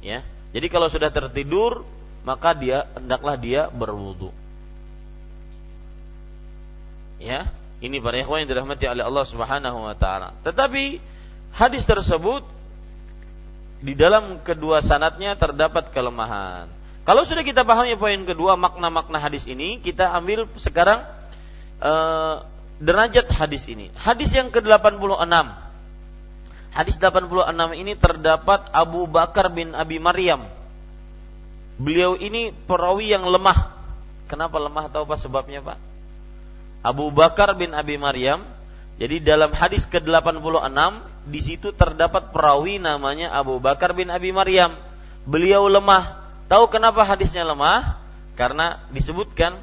Ya. Jadi kalau sudah tertidur maka dia hendaklah dia berwudu. Ya, Ini para ikhwan yang dirahmati oleh Allah Subhanahu wa taala. Tetapi hadis tersebut di dalam kedua sanatnya terdapat kelemahan. Kalau sudah kita pahami poin kedua makna-makna hadis ini, kita ambil sekarang uh, derajat hadis ini. Hadis yang ke-86. Hadis 86 ini terdapat Abu Bakar bin Abi Maryam. Beliau ini perawi yang lemah. Kenapa lemah? Tahu apa sebabnya, Pak? Abu Bakar bin Abi Maryam. Jadi dalam hadis ke-86 di situ terdapat perawi namanya Abu Bakar bin Abi Maryam. Beliau lemah. Tahu kenapa hadisnya lemah? Karena disebutkan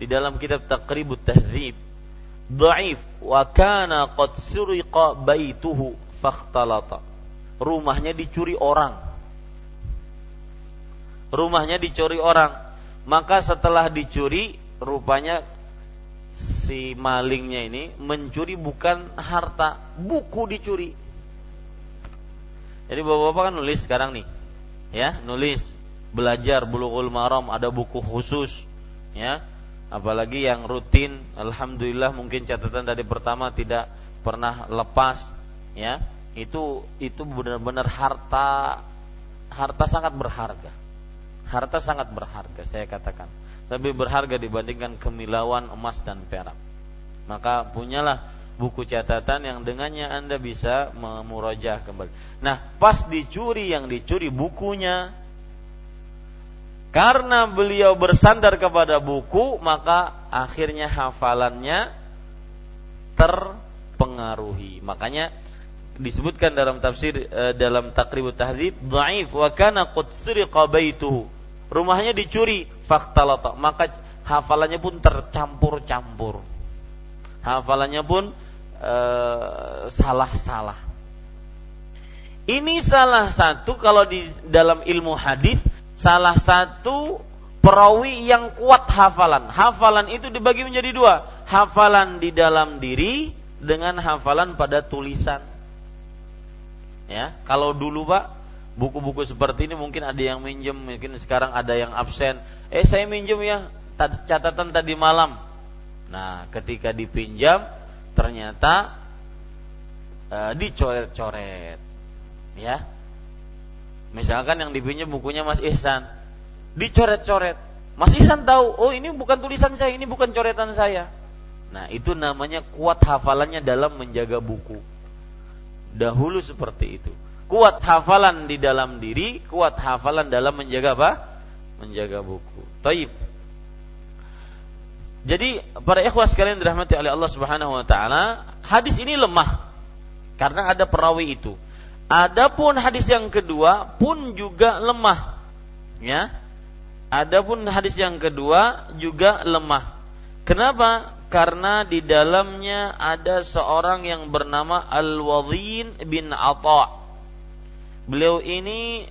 di dalam kitab Taqribut Tahdzib dhaif wa kana qad suriqa baituhu fakhtalata. Rumahnya dicuri orang. Rumahnya dicuri orang. Maka setelah dicuri rupanya si malingnya ini mencuri bukan harta, buku dicuri. Jadi bapak-bapak kan nulis sekarang nih, ya nulis belajar bulughul maram ada buku khusus, ya apalagi yang rutin. Alhamdulillah mungkin catatan dari pertama tidak pernah lepas, ya itu itu benar-benar harta harta sangat berharga, harta sangat berharga saya katakan lebih berharga dibandingkan kemilauan emas dan perak. Maka punyalah buku catatan yang dengannya Anda bisa memurajah kembali. Nah, pas dicuri yang dicuri bukunya karena beliau bersandar kepada buku, maka akhirnya hafalannya terpengaruhi. Makanya disebutkan dalam tafsir eh, dalam takribut tahdhib dhaif wa kana qad baituhu rumahnya dicuri faktalata. Maka hafalannya pun tercampur-campur. Hafalannya pun salah salah-salah. Ini salah satu kalau di dalam ilmu hadis salah satu perawi yang kuat hafalan. Hafalan itu dibagi menjadi dua. Hafalan di dalam diri dengan hafalan pada tulisan ya kalau dulu pak buku-buku seperti ini mungkin ada yang minjem, mungkin sekarang ada yang absen. Eh saya minjem ya catatan tadi malam. Nah, ketika dipinjam ternyata uh, dicoret-coret. Ya. Misalkan yang dipinjam bukunya Mas Ihsan, dicoret-coret. Mas Ihsan tahu, oh ini bukan tulisan saya, ini bukan coretan saya. Nah, itu namanya kuat hafalannya dalam menjaga buku. Dahulu seperti itu kuat hafalan di dalam diri, kuat hafalan dalam menjaga apa? Menjaga buku. Taib. Jadi para ikhwas sekalian dirahmati oleh Allah Subhanahu wa taala, hadis ini lemah karena ada perawi itu. Adapun hadis yang kedua pun juga lemah. Ya. Adapun hadis yang kedua juga lemah. Kenapa? Karena di dalamnya ada seorang yang bernama Al-Wadhin bin Atha beliau ini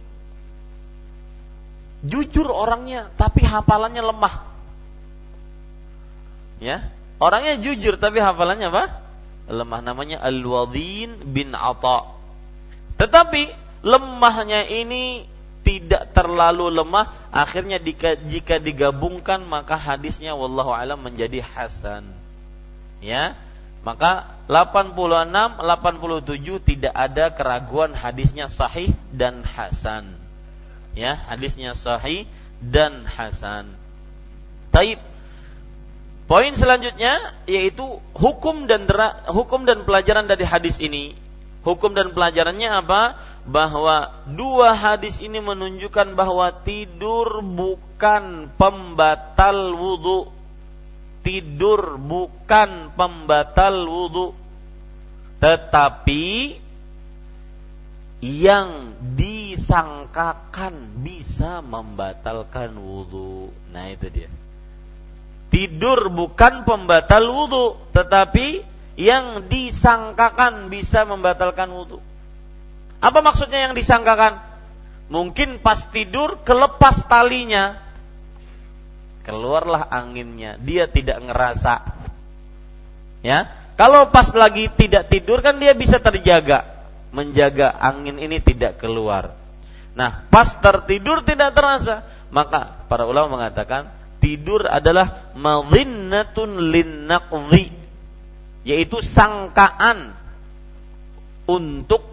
jujur orangnya tapi hafalannya lemah. Ya, orangnya jujur tapi hafalannya apa? Lemah namanya Al-Wadhin bin Atha. Tetapi lemahnya ini tidak terlalu lemah akhirnya jika, digabungkan maka hadisnya wallahu alam menjadi hasan ya maka 86, 87 tidak ada keraguan hadisnya sahih dan hasan. Ya, hadisnya sahih dan hasan. Taib. Poin selanjutnya yaitu hukum dan dera, hukum dan pelajaran dari hadis ini. Hukum dan pelajarannya apa? Bahwa dua hadis ini menunjukkan bahwa tidur bukan pembatal wudhu tidur bukan pembatal wudhu tetapi yang disangkakan bisa membatalkan wudhu nah itu dia. Tidur bukan pembatal wudhu tetapi yang disangkakan bisa membatalkan wudhu apa maksudnya yang disangkakan mungkin pas tidur kelepas talinya keluarlah anginnya, dia tidak ngerasa. Ya, kalau pas lagi tidak tidur kan dia bisa terjaga, menjaga angin ini tidak keluar. Nah, pas tertidur tidak terasa, maka para ulama mengatakan tidur adalah madhinnatun linnaqdhi. Yaitu sangkaan untuk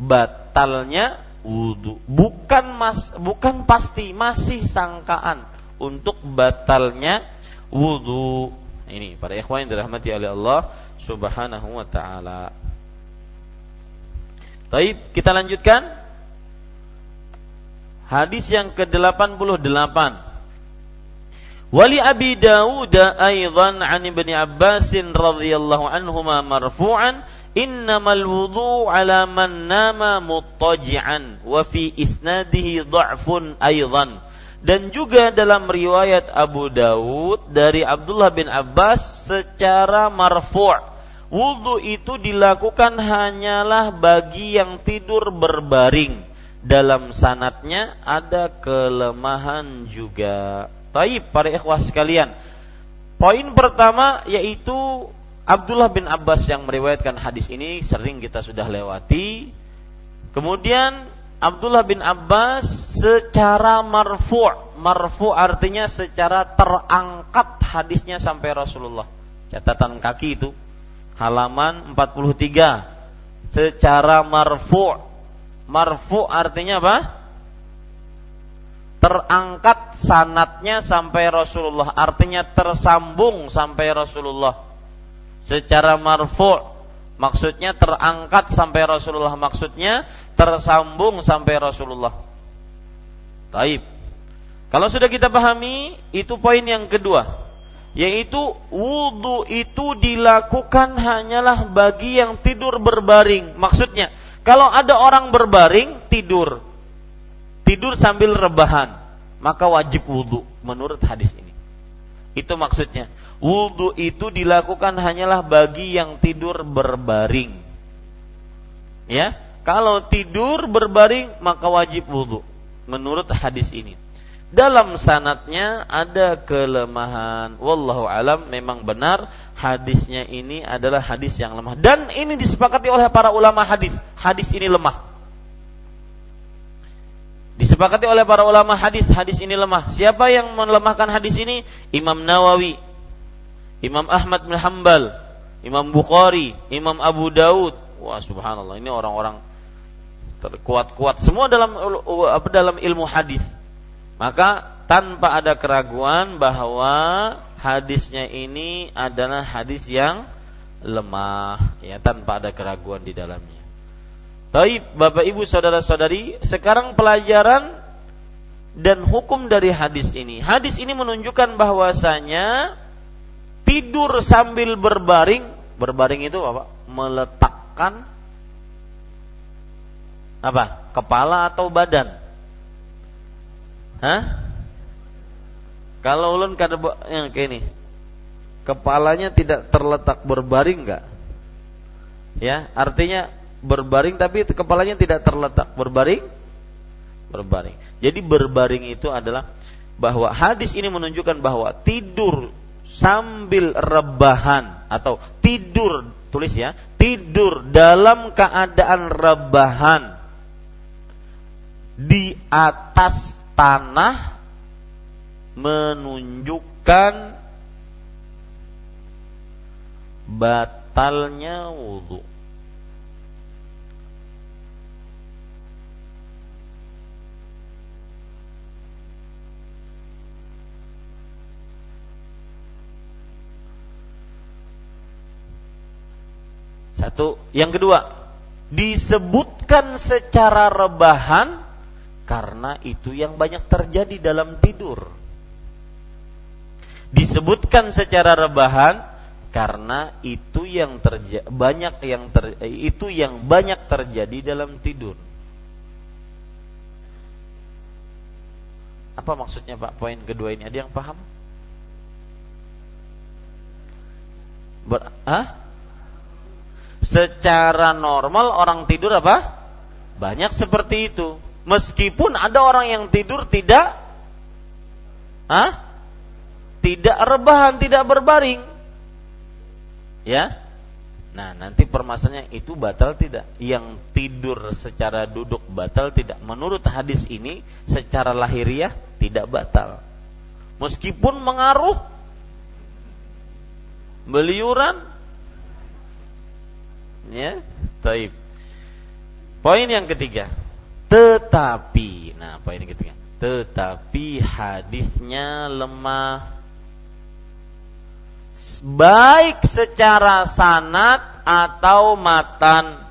batalnya wudhu. Bukan mas, bukan pasti, masih sangkaan untuk batalnya wudhu. Ini para ikhwan yang dirahmati oleh Allah Subhanahu wa taala. Baik, kita lanjutkan. Hadis yang ke-88. Wali Abi Dawud aidan an Ibnu Abbas radhiyallahu anhuma marfu'an innamal wudu ala man nama muttaji'an wa fi isnadihi dha'fun aidan. Dan juga dalam riwayat Abu Dawud dari Abdullah bin Abbas secara marfu' wudhu itu dilakukan hanyalah bagi yang tidur berbaring. Dalam sanatnya ada kelemahan juga Taib para ikhwah sekalian poin pertama yaitu Abdullah bin Abbas yang meriwayatkan hadis ini sering kita sudah lewati kemudian Abdullah bin Abbas secara marfu' marfu' artinya secara terangkat hadisnya sampai Rasulullah. Catatan kaki itu halaman 43 secara marfu' marfu' artinya apa? Terangkat sanatnya sampai Rasulullah artinya tersambung sampai Rasulullah secara marfu' Maksudnya terangkat sampai Rasulullah, maksudnya tersambung sampai Rasulullah. Taib. Kalau sudah kita pahami, itu poin yang kedua, yaitu wudhu itu dilakukan hanyalah bagi yang tidur berbaring. Maksudnya, kalau ada orang berbaring tidur, tidur sambil rebahan, maka wajib wudhu menurut hadis ini. Itu maksudnya. Wudhu itu dilakukan hanyalah bagi yang tidur berbaring. Ya, kalau tidur berbaring maka wajib wudhu. Menurut hadis ini. Dalam sanatnya ada kelemahan. Wallahu alam memang benar hadisnya ini adalah hadis yang lemah. Dan ini disepakati oleh para ulama hadis. Hadis ini lemah. Disepakati oleh para ulama hadis, hadis ini lemah. Siapa yang melemahkan hadis ini? Imam Nawawi, Imam Ahmad bin Hambal, Imam Bukhari, Imam Abu Daud. Wah, subhanallah, ini orang-orang terkuat-kuat semua dalam apa dalam ilmu hadis. Maka tanpa ada keraguan bahwa hadisnya ini adalah hadis yang lemah ya tanpa ada keraguan di dalamnya. Baik, Bapak Ibu saudara-saudari, sekarang pelajaran dan hukum dari hadis ini. Hadis ini menunjukkan bahwasanya tidur sambil berbaring, berbaring itu apa? Meletakkan apa? Kepala atau badan? Hah? Kalau ulun kada yang kayak ini, kepalanya tidak terletak berbaring enggak? Ya, artinya berbaring tapi kepalanya tidak terletak. Berbaring? Berbaring. Jadi berbaring itu adalah bahwa hadis ini menunjukkan bahwa tidur sambil rebahan atau tidur tulis ya tidur dalam keadaan rebahan di atas tanah menunjukkan batalnya wudhu Satu. Yang kedua, disebutkan secara rebahan karena itu yang banyak terjadi dalam tidur. Disebutkan secara rebahan karena itu yang terjadi banyak yang ter, itu yang banyak terjadi dalam tidur. Apa maksudnya Pak poin kedua ini? Ada yang paham? Ber, ah? Secara normal orang tidur apa? Banyak seperti itu. Meskipun ada orang yang tidur tidak Hah? Tidak rebahan, tidak berbaring. Ya. Nah, nanti permasalahannya itu batal tidak? Yang tidur secara duduk batal tidak? Menurut hadis ini secara lahiriah tidak batal. Meskipun mengaruh beliuran Ya, taib. Poin yang ketiga. Tetapi, nah poin yang ketiga. Tetapi hadisnya lemah baik secara sanat atau matan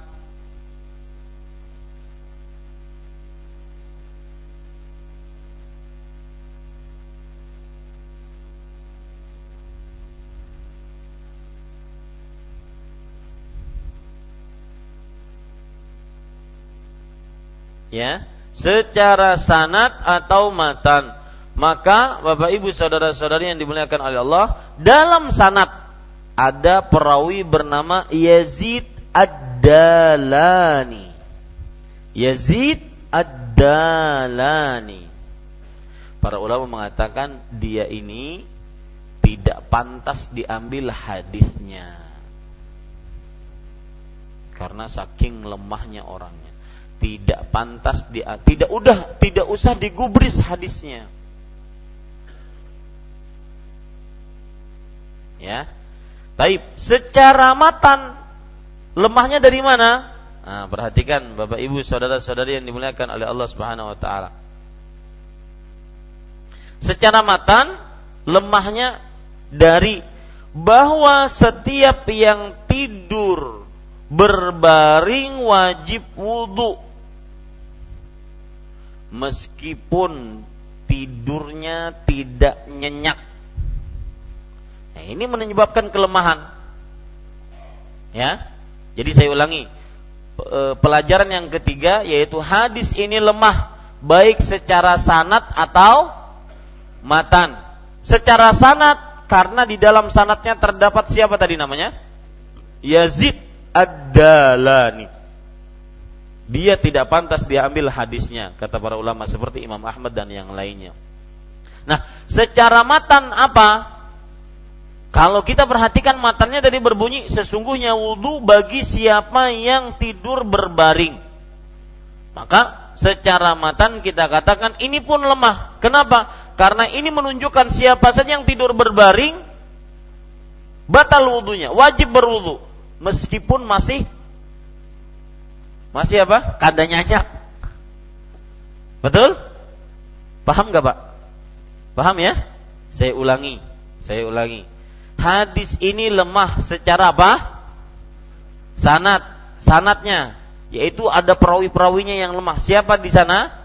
ya. Secara sanat atau matan. Maka Bapak Ibu saudara-saudari yang dimuliakan oleh Allah dalam sanat ada perawi bernama Yazid Ad-Dalani. Yazid Ad-Dalani. Para ulama mengatakan dia ini tidak pantas diambil hadisnya. Karena saking lemahnya orangnya tidak pantas dia tidak udah tidak usah digubris hadisnya. Ya. Taib secara matan lemahnya dari mana? Nah, perhatikan Bapak Ibu saudara-saudari yang dimuliakan oleh Allah Subhanahu wa taala. Secara matan lemahnya dari bahwa setiap yang tidur berbaring wajib wudhu meskipun tidurnya tidak nyenyak. Nah, ini menyebabkan kelemahan. Ya. Jadi saya ulangi. E, pelajaran yang ketiga yaitu hadis ini lemah baik secara sanat atau matan. Secara sanat karena di dalam sanatnya terdapat siapa tadi namanya? Yazid Ad-Dalani dia tidak pantas diambil hadisnya kata para ulama seperti Imam Ahmad dan yang lainnya. Nah, secara matan apa? Kalau kita perhatikan matanya dari berbunyi sesungguhnya wudhu bagi siapa yang tidur berbaring. Maka secara matan kita katakan ini pun lemah. Kenapa? Karena ini menunjukkan siapa saja yang tidur berbaring batal wudhunya, wajib berwudhu meskipun masih masih apa? Kada nyanyak. Betul? Paham gak Pak? Paham ya? Saya ulangi. Saya ulangi. Hadis ini lemah secara apa? Sanat. Sanatnya. Yaitu ada perawi-perawinya yang lemah. Siapa di sana?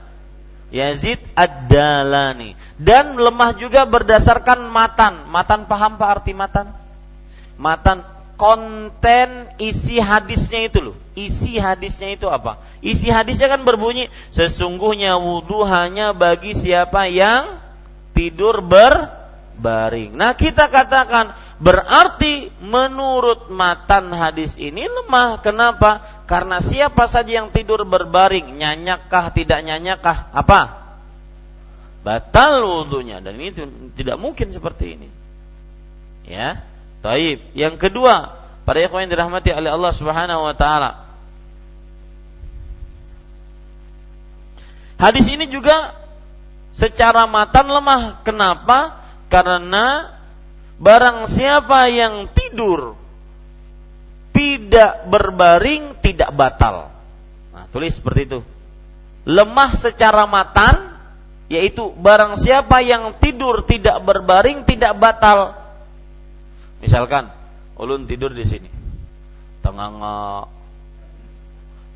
Yazid Ad-Dalani. Dan lemah juga berdasarkan matan. Matan paham Pak arti matan? Matan konten isi hadisnya itu loh. Isi hadisnya itu apa? Isi hadisnya kan berbunyi sesungguhnya wudhu hanya bagi siapa yang tidur berbaring. Nah kita katakan berarti menurut matan hadis ini lemah. Kenapa? Karena siapa saja yang tidur berbaring, nyanyakkah tidak nyanyakkah? Apa? Batal wudhunya dan ini tidak mungkin seperti ini. Ya, Taib. Yang kedua, para ikhwan yang dirahmati oleh Allah Subhanahu wa taala. Hadis ini juga secara matan lemah. Kenapa? Karena barang siapa yang tidur tidak berbaring tidak batal. Nah, tulis seperti itu. Lemah secara matan yaitu barang siapa yang tidur tidak berbaring tidak batal Misalkan ulun tidur di sini. Tengah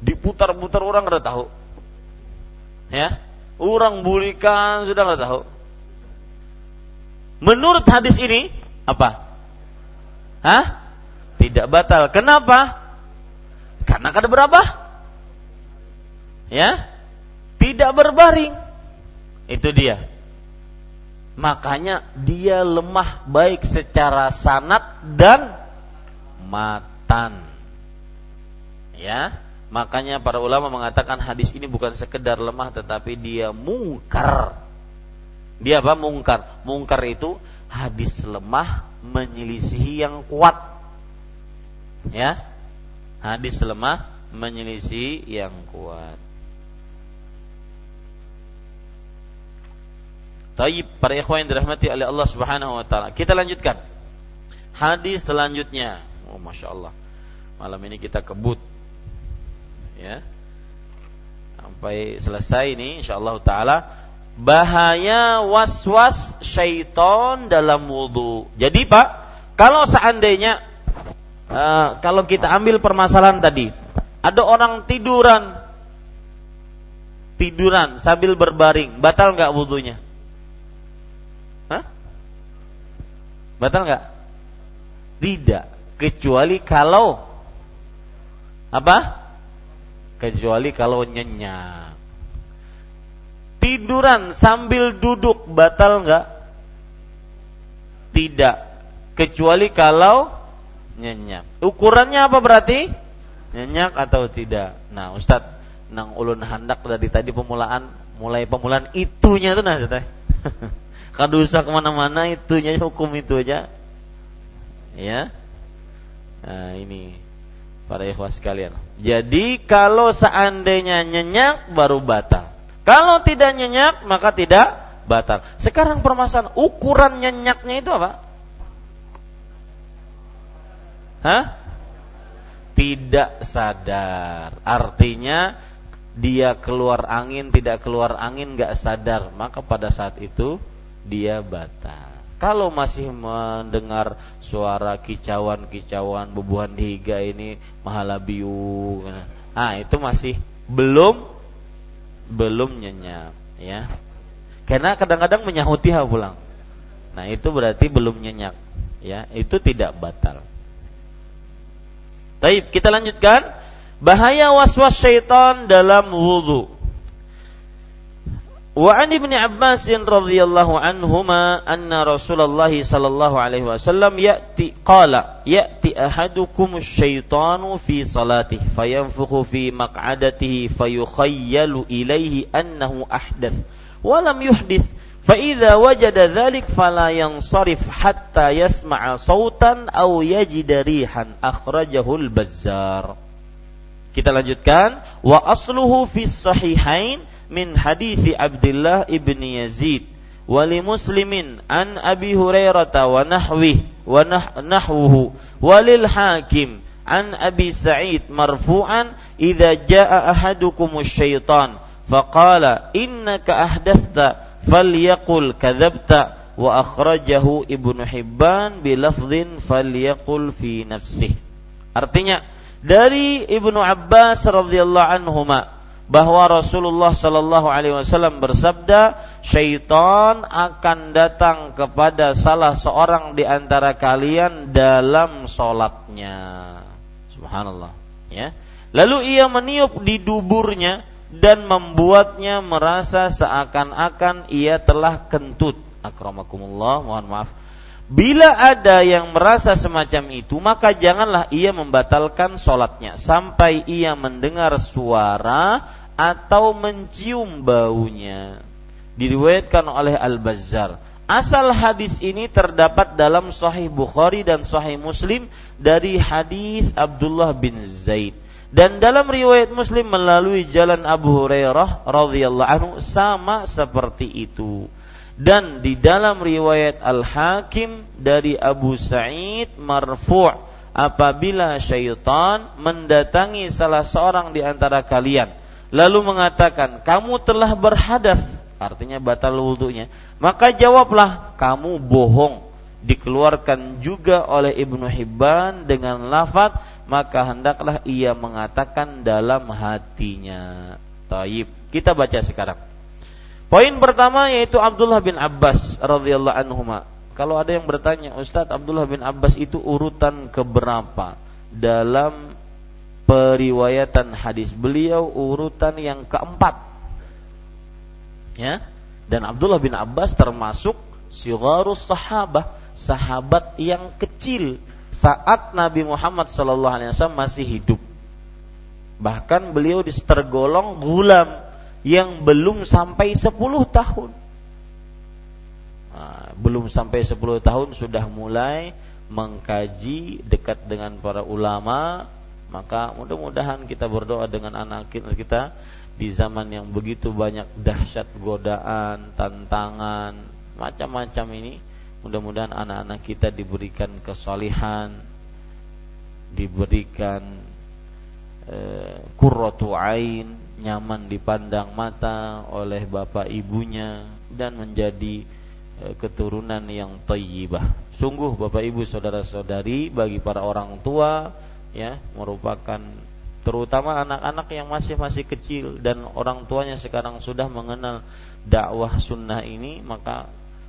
diputar-putar orang nggak tahu. Ya, orang bulikan sudah nggak tahu. Menurut hadis ini apa? Hah? Tidak batal. Kenapa? Karena kada berapa? Ya, tidak berbaring. Itu dia makanya dia lemah baik secara sanat dan matan. Ya, makanya para ulama mengatakan hadis ini bukan sekedar lemah tetapi dia mungkar. Dia apa mungkar? Mungkar itu hadis lemah menyelisihi yang kuat. Ya. Hadis lemah menyelisihi yang kuat. Taib para ikhwan yang dirahmati oleh Allah Subhanahu wa taala. Kita lanjutkan. Hadis selanjutnya. Oh Masya Allah. Malam ini kita kebut. Ya. Sampai selesai ini insyaallah taala bahaya was-was syaitan dalam wudhu. Jadi Pak, kalau seandainya uh, kalau kita ambil permasalahan tadi, ada orang tiduran tiduran sambil berbaring, batal nggak wudhunya? Batal nggak? Tidak, kecuali kalau apa? Kecuali kalau nyenyak. Tiduran sambil duduk batal nggak? Tidak, kecuali kalau nyenyak. Ukurannya apa berarti? Nyenyak atau tidak? Nah, Ustadz, nang ulun hendak dari tadi pemulaan, mulai pemulaan itunya tuh nah, Ustadz. <laughs> Kadu usah ke mana-mana itunya hukum itu aja. Ya. Nah, ini para ikhwas sekalian. Jadi kalau seandainya nyenyak baru batal. Kalau tidak nyenyak maka tidak batal. Sekarang permasalahan ukuran nyenyaknya itu apa? Hah? Tidak sadar. Artinya dia keluar angin, tidak keluar angin, nggak sadar. Maka pada saat itu dia batal. Kalau masih mendengar suara kicauan-kicauan bebuhan higa ini mahalabiu, ah itu masih belum belum nyenyak, ya. Karena kadang-kadang menyahuti pulang. Nah itu berarti belum nyenyak, ya. Itu tidak batal. Baik, kita lanjutkan. Bahaya waswas syaitan dalam wudhu. Wa an Ibnu Abbas radhiyallahu anhuma anna Rasulullah sallallahu alaihi wasallam ya'ti qala ya'ti ahadukum asyaitanu fi salatih fayanfukhu fi maq'adatihi fayukhayyalu ilaihi annahu ahdath wa lam yuhdith. Fa idza wajada dzalik fala yansarif hatta yasma'a sautan aw yajida rihan akhrajahul bazzar kita lanjutkan. Wa asluhu fi sahihain min hadithi Abdullah ibn Yazid wali muslimin an Abi Hurairah wa nahwi wa nahwuhu walil hakim an Abi Sa'id marfu'an idza jaa ahadukum syaitan faqala innaka ahdathta falyaqul kadzabta wa akhrajahu Ibnu Hibban bilafdhin falyaqul fi artinya dari Ibnu Abbas radhiyallahu anhuma bahwa Rasulullah Shallallahu Alaihi Wasallam bersabda, syaitan akan datang kepada salah seorang di antara kalian dalam sholatnya. Subhanallah. Ya. Lalu ia meniup di duburnya dan membuatnya merasa seakan-akan ia telah kentut. Akramakumullah, mohon maaf. Bila ada yang merasa semacam itu, maka janganlah ia membatalkan sholatnya sampai ia mendengar suara atau mencium baunya. Diriwayatkan oleh Al-Bazzar. Asal hadis ini terdapat dalam Sahih Bukhari dan Sahih Muslim dari hadis Abdullah bin Zaid. Dan dalam riwayat Muslim melalui jalan Abu Hurairah radhiyallahu anhu sama seperti itu. Dan di dalam riwayat Al-Hakim dari Abu Sa'id marfu' apabila syaitan mendatangi salah seorang di antara kalian. Lalu mengatakan kamu telah berhadas. Artinya batal wudhunya. Maka jawablah kamu bohong. Dikeluarkan juga oleh Ibnu Hibban dengan lafaz maka hendaklah ia mengatakan dalam hatinya. Taib. Kita baca sekarang poin pertama yaitu Abdullah bin Abbas radhiyallahu anhu kalau ada yang bertanya Ustadz Abdullah bin Abbas itu urutan keberapa dalam periwayatan hadis beliau urutan yang keempat. Ya. Dan Abdullah bin Abbas termasuk sigharus sahabah, sahabat yang kecil saat Nabi Muhammad wasallam masih hidup. Bahkan beliau tergolong gulam yang belum sampai 10 tahun. Belum sampai 10 tahun sudah mulai mengkaji dekat dengan para ulama maka mudah-mudahan kita berdoa dengan anak kita di zaman yang begitu banyak dahsyat godaan, tantangan, macam-macam ini. Mudah-mudahan anak-anak kita diberikan kesalihan, diberikan ain, nyaman dipandang mata oleh bapak ibunya dan menjadi keturunan yang thayyibah. Sungguh Bapak Ibu saudara-saudari bagi para orang tua ya merupakan terutama anak-anak yang masih masih kecil dan orang tuanya sekarang sudah mengenal dakwah sunnah ini maka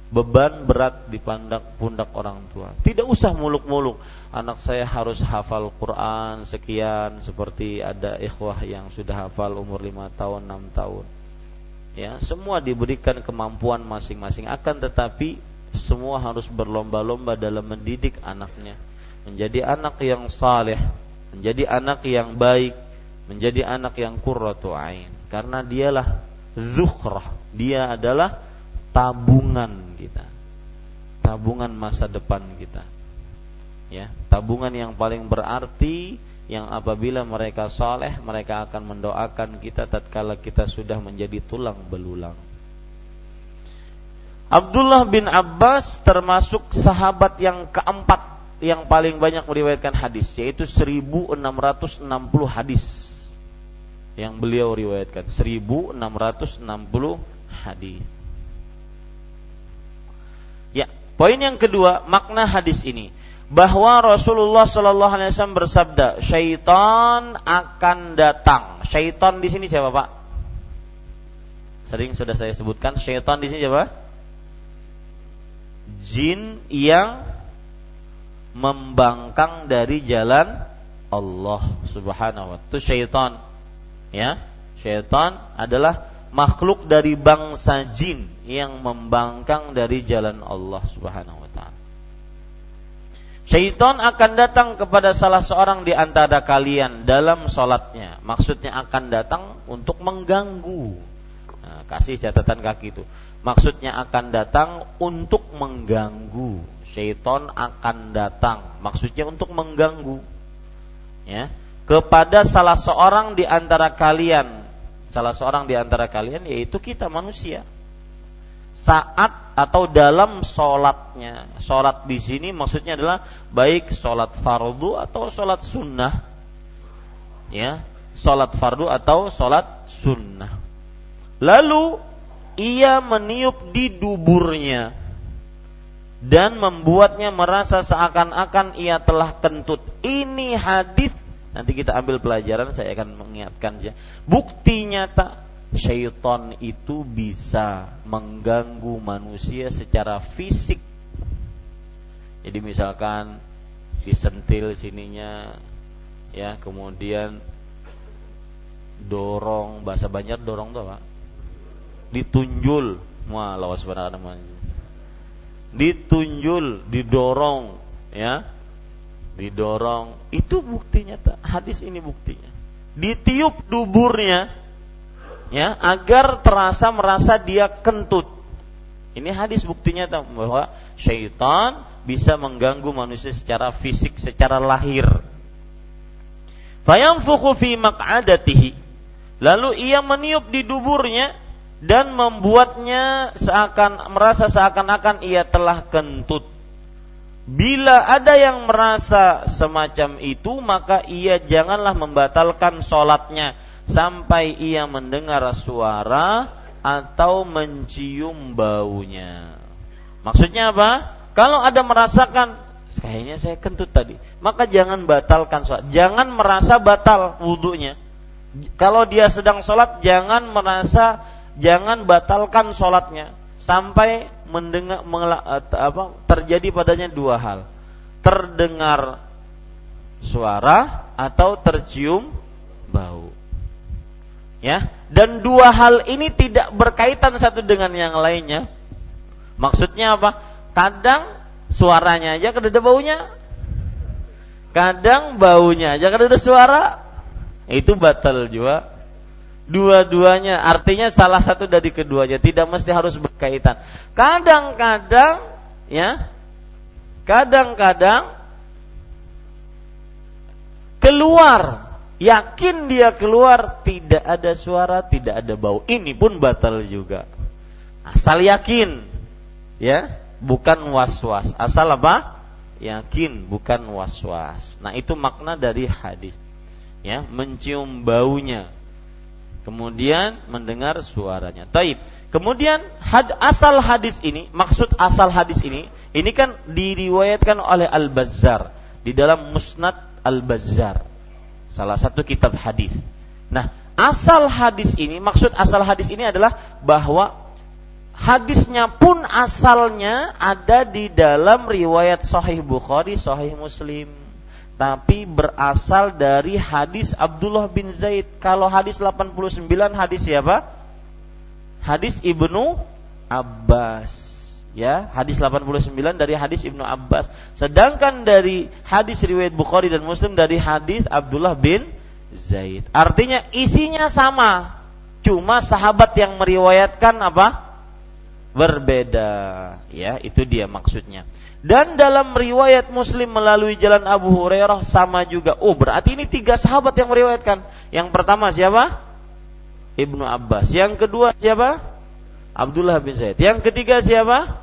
beban berat di pundak pundak orang tua. Tidak usah muluk-muluk. Anak saya harus hafal Quran sekian seperti ada ikhwah yang sudah hafal umur 5 tahun, 6 tahun. Ya, semua diberikan kemampuan masing-masing akan tetapi semua harus berlomba-lomba dalam mendidik anaknya menjadi anak yang saleh, menjadi anak yang baik, menjadi anak yang qurratu ain. Karena dialah zukhrah, dia adalah tabungan kita. Tabungan masa depan kita. Ya, tabungan yang paling berarti yang apabila mereka soleh mereka akan mendoakan kita tatkala kita sudah menjadi tulang belulang. Abdullah bin Abbas termasuk sahabat yang keempat yang paling banyak meriwayatkan hadis yaitu 1660 hadis yang beliau riwayatkan 1660 hadis. Poin yang kedua, makna hadis ini bahwa Rasulullah Shallallahu Alaihi Wasallam bersabda, syaitan akan datang. Syaitan di sini siapa pak? Sering sudah saya sebutkan, syaitan di sini siapa? Jin yang membangkang dari jalan Allah Subhanahu wa taala. Itu syaitan. Ya, syaitan adalah makhluk dari bangsa jin yang membangkang dari jalan Allah Subhanahu wa taala. Syaitan akan datang kepada salah seorang di antara kalian dalam sholatnya. Maksudnya akan datang untuk mengganggu. Nah, kasih catatan kaki itu. Maksudnya akan datang untuk mengganggu. Syaitan akan datang. Maksudnya untuk mengganggu. Ya, kepada salah seorang di antara kalian salah seorang di antara kalian yaitu kita manusia. Saat atau dalam sholatnya, sholat di sini maksudnya adalah baik sholat fardu atau sholat sunnah, ya, sholat fardu atau sholat sunnah. Lalu ia meniup di duburnya dan membuatnya merasa seakan-akan ia telah kentut. Ini hadis Nanti kita ambil pelajaran, saya akan mengingatkan saja. Bukti nyata syaitan itu bisa mengganggu manusia secara fisik. Jadi misalkan disentil sininya ya, kemudian dorong bahasa banyak dorong tuh Pak. Ditunjul, wah lawas namanya. Ditunjul, didorong ya didorong. Itu buktinya hadis ini buktinya. Ditiup duburnya ya agar terasa merasa dia kentut. Ini hadis buktinya bahwa syaitan bisa mengganggu manusia secara fisik secara lahir. Fayamfukhu fi maq'adatihi. Lalu ia meniup di duburnya dan membuatnya seakan merasa seakan-akan ia telah kentut Bila ada yang merasa semacam itu, maka ia janganlah membatalkan sholatnya sampai ia mendengar suara atau mencium baunya. Maksudnya apa? Kalau ada merasakan, kayaknya saya kentut tadi, maka jangan batalkan sholat. Jangan merasa batal wudhunya. Kalau dia sedang sholat, jangan merasa, jangan batalkan sholatnya sampai mendengar eh, apa terjadi padanya dua hal. Terdengar suara atau tercium bau. Ya, dan dua hal ini tidak berkaitan satu dengan yang lainnya. Maksudnya apa? Kadang suaranya aja kada ada baunya. Kadang baunya aja kada ada suara. Itu batal juga dua-duanya. Artinya salah satu dari keduanya. Tidak mesti harus berkaitan. Kadang-kadang ya kadang-kadang keluar. Yakin dia keluar tidak ada suara tidak ada bau. Ini pun batal juga. Asal yakin ya bukan was-was. Asal apa? Yakin bukan was-was. Nah, itu makna dari hadis. Ya, mencium baunya. Kemudian mendengar suaranya. Taib. Kemudian had, asal hadis ini, maksud asal hadis ini, ini kan diriwayatkan oleh Al-Bazzar di dalam Musnad Al-Bazzar. Salah satu kitab hadis. Nah, asal hadis ini, maksud asal hadis ini adalah bahwa hadisnya pun asalnya ada di dalam riwayat Sahih Bukhari, Sahih Muslim. Tapi berasal dari hadis Abdullah bin Zaid. Kalau hadis 89 hadis siapa? Hadis Ibnu Abbas. Ya, hadis 89 dari hadis Ibnu Abbas. Sedangkan dari hadis riwayat Bukhari dan Muslim dari hadis Abdullah bin Zaid. Artinya isinya sama. Cuma sahabat yang meriwayatkan apa? Berbeda. Ya itu dia maksudnya. Dan dalam riwayat Muslim melalui jalan Abu Hurairah sama juga. Oh berarti ini tiga sahabat yang meriwayatkan. Yang pertama siapa? Ibnu Abbas. Yang kedua siapa? Abdullah bin Zaid. Yang ketiga siapa?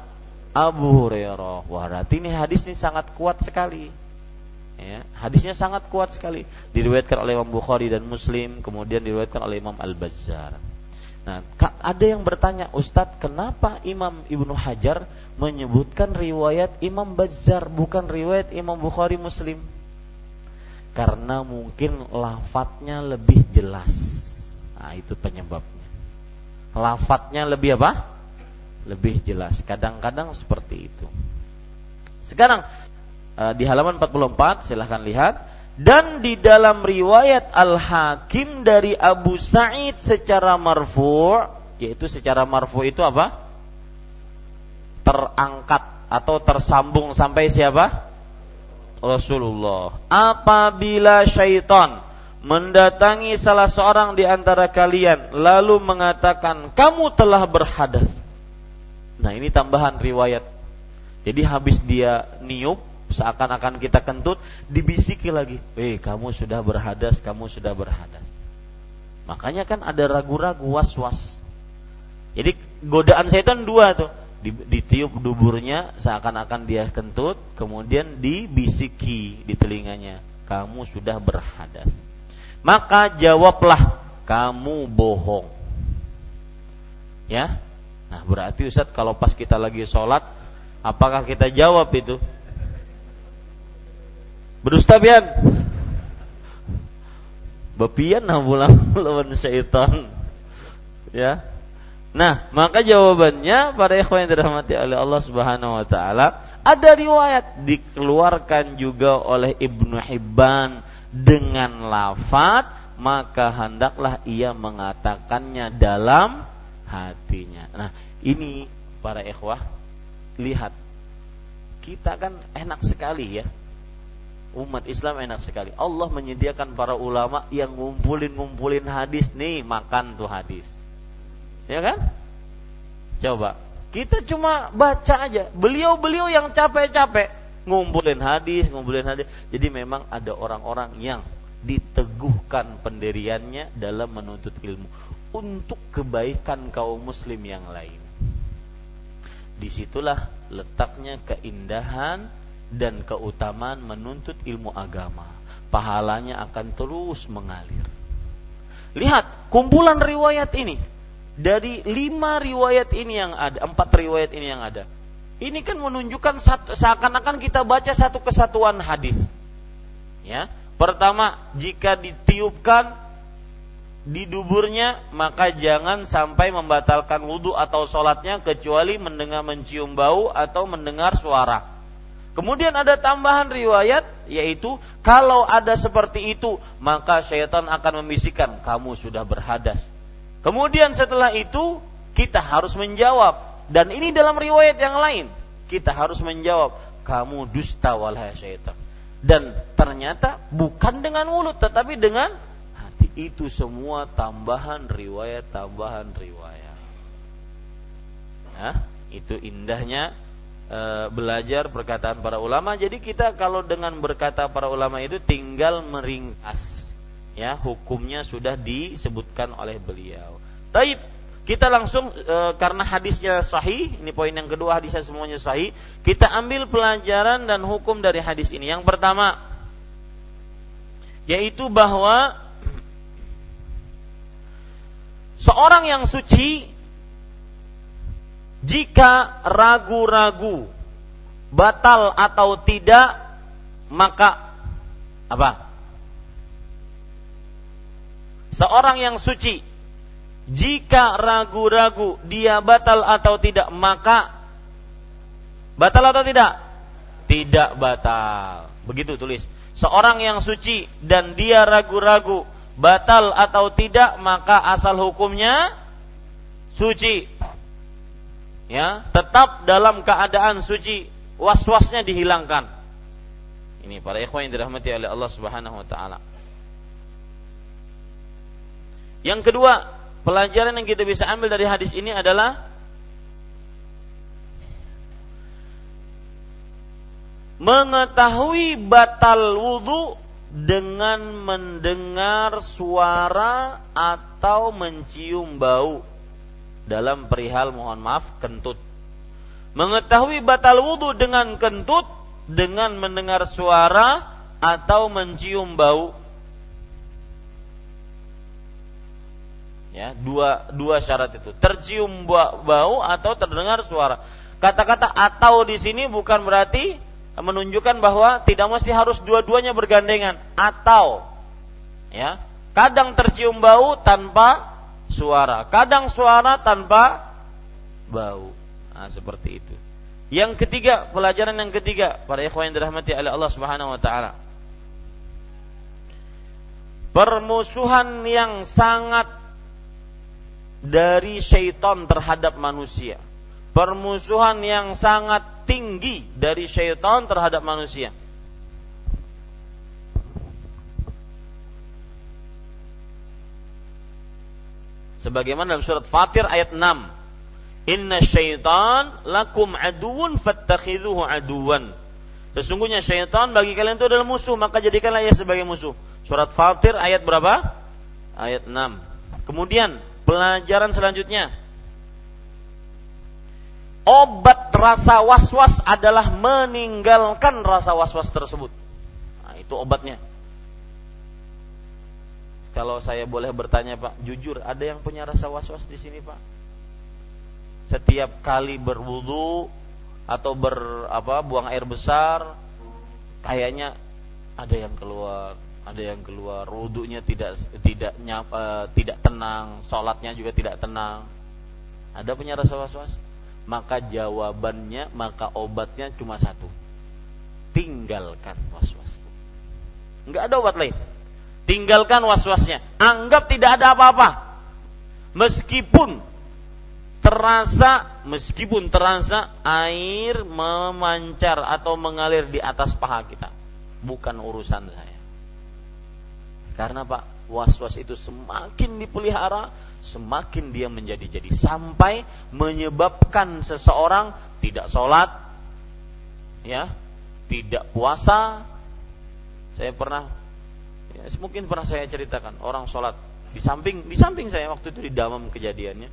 Abu Hurairah. Wah berarti ini hadis ini sangat kuat sekali. Ya, hadisnya sangat kuat sekali. Diriwayatkan oleh Imam Bukhari dan Muslim kemudian diriwayatkan oleh Imam Al Bazzar Nah, ada yang bertanya, Ustadz, kenapa Imam Ibnu Hajar menyebutkan riwayat Imam Bazzar bukan riwayat Imam Bukhari Muslim? Karena mungkin lafadznya lebih jelas. Nah, itu penyebabnya. Lafadznya lebih apa? Lebih jelas. Kadang-kadang seperti itu. Sekarang eh, di halaman 44 silahkan lihat dan di dalam riwayat Al-Hakim dari Abu Sa'id secara marfu' yaitu secara marfu' itu apa? terangkat atau tersambung sampai siapa? Rasulullah. Apabila syaitan mendatangi salah seorang di antara kalian lalu mengatakan kamu telah berhadas. Nah, ini tambahan riwayat. Jadi habis dia niup seakan-akan kita kentut dibisiki lagi. Eh kamu sudah berhadas kamu sudah berhadas. Makanya kan ada ragu-ragu was-was. Jadi godaan setan dua tuh. Ditiup duburnya seakan-akan dia kentut kemudian dibisiki di telinganya. Kamu sudah berhadas. Maka jawablah kamu bohong. Ya? Nah berarti Ustadz kalau pas kita lagi sholat apakah kita jawab itu Berdusta pian. Bepian nah pulang <laughs> lawan syaitan. Ya. Nah, maka jawabannya para ikhwan yang dirahmati oleh Allah Subhanahu wa taala, ada riwayat dikeluarkan juga oleh Ibnu Hibban dengan lafat maka hendaklah ia mengatakannya dalam hatinya. Nah, ini para ikhwah lihat kita kan enak sekali ya umat Islam enak sekali. Allah menyediakan para ulama yang ngumpulin-ngumpulin hadis nih, makan tuh hadis. Ya kan? Coba. Kita cuma baca aja. Beliau-beliau yang capek-capek ngumpulin hadis, ngumpulin hadis. Jadi memang ada orang-orang yang diteguhkan pendiriannya dalam menuntut ilmu untuk kebaikan kaum muslim yang lain. Di situlah letaknya keindahan dan keutamaan menuntut ilmu agama. Pahalanya akan terus mengalir. Lihat kumpulan riwayat ini dari lima riwayat ini yang ada, empat riwayat ini yang ada. Ini kan menunjukkan seakan-akan kita baca satu kesatuan hadis. Ya, pertama jika ditiupkan di duburnya maka jangan sampai membatalkan wudhu atau sholatnya kecuali mendengar mencium bau atau mendengar suara. Kemudian ada tambahan riwayat yaitu kalau ada seperti itu maka syaitan akan membisikkan kamu sudah berhadas. Kemudian setelah itu kita harus menjawab dan ini dalam riwayat yang lain kita harus menjawab kamu dusta walhai syaitan. Dan ternyata bukan dengan mulut tetapi dengan hati. Itu semua tambahan riwayat tambahan riwayat. Nah, itu indahnya e, belajar perkataan para ulama. Jadi kita kalau dengan berkata para ulama itu tinggal meringkas ya hukumnya sudah disebutkan oleh beliau. Taib Kita langsung e, karena hadisnya sahih, ini poin yang kedua hadisnya semuanya sahih, kita ambil pelajaran dan hukum dari hadis ini. Yang pertama yaitu bahwa <clears throat> seorang yang suci jika ragu-ragu batal atau tidak maka apa? Seorang yang suci jika ragu-ragu dia batal atau tidak maka batal atau tidak? Tidak batal. Begitu tulis. Seorang yang suci dan dia ragu-ragu batal atau tidak maka asal hukumnya suci. Ya, tetap dalam keadaan suci, was-wasnya dihilangkan. Ini para ikhwan yang dirahmati oleh Allah Subhanahu wa taala. Yang kedua, pelajaran yang kita bisa ambil dari hadis ini adalah mengetahui batal wudhu dengan mendengar suara atau mencium bau dalam perihal mohon maaf kentut. Mengetahui batal wudhu dengan kentut dengan mendengar suara atau mencium bau. Ya dua dua syarat itu. Tercium bau atau terdengar suara. Kata-kata atau di sini bukan berarti menunjukkan bahwa tidak mesti harus dua-duanya bergandengan. Atau. Ya kadang tercium bau tanpa suara kadang suara tanpa bau nah, seperti itu yang ketiga pelajaran yang ketiga para ikhwan yang dirahmati oleh Allah Subhanahu wa taala permusuhan yang sangat dari syaitan terhadap manusia. Permusuhan yang sangat tinggi dari syaitan terhadap manusia. Sebagaimana dalam surat Fatir ayat 6. Inna syaitan lakum aduun fattakhidhuhu aduan. Sesungguhnya syaitan bagi kalian itu adalah musuh, maka jadikanlah ia sebagai musuh. Surat Fatir ayat berapa? Ayat 6. Kemudian Pelajaran selanjutnya. Obat rasa was-was adalah meninggalkan rasa was-was tersebut. Nah, itu obatnya. Kalau saya boleh bertanya, Pak, jujur ada yang punya rasa was-was di sini, Pak? Setiap kali berwudu atau ber apa buang air besar kayaknya ada yang keluar ada yang keluar wudhunya tidak tidak nyapa, tidak tenang, sholatnya juga tidak tenang. Ada punya rasa was-was? Maka jawabannya, maka obatnya cuma satu. Tinggalkan was-was. Enggak ada obat lain. Tinggalkan was-wasnya. Anggap tidak ada apa-apa. Meskipun terasa meskipun terasa air memancar atau mengalir di atas paha kita. Bukan urusan saya karena Pak, was-was itu semakin dipelihara, semakin dia menjadi-jadi sampai menyebabkan seseorang tidak sholat, ya, tidak puasa. Saya pernah, mungkin pernah saya ceritakan orang sholat di samping di samping saya waktu itu di damam kejadiannya.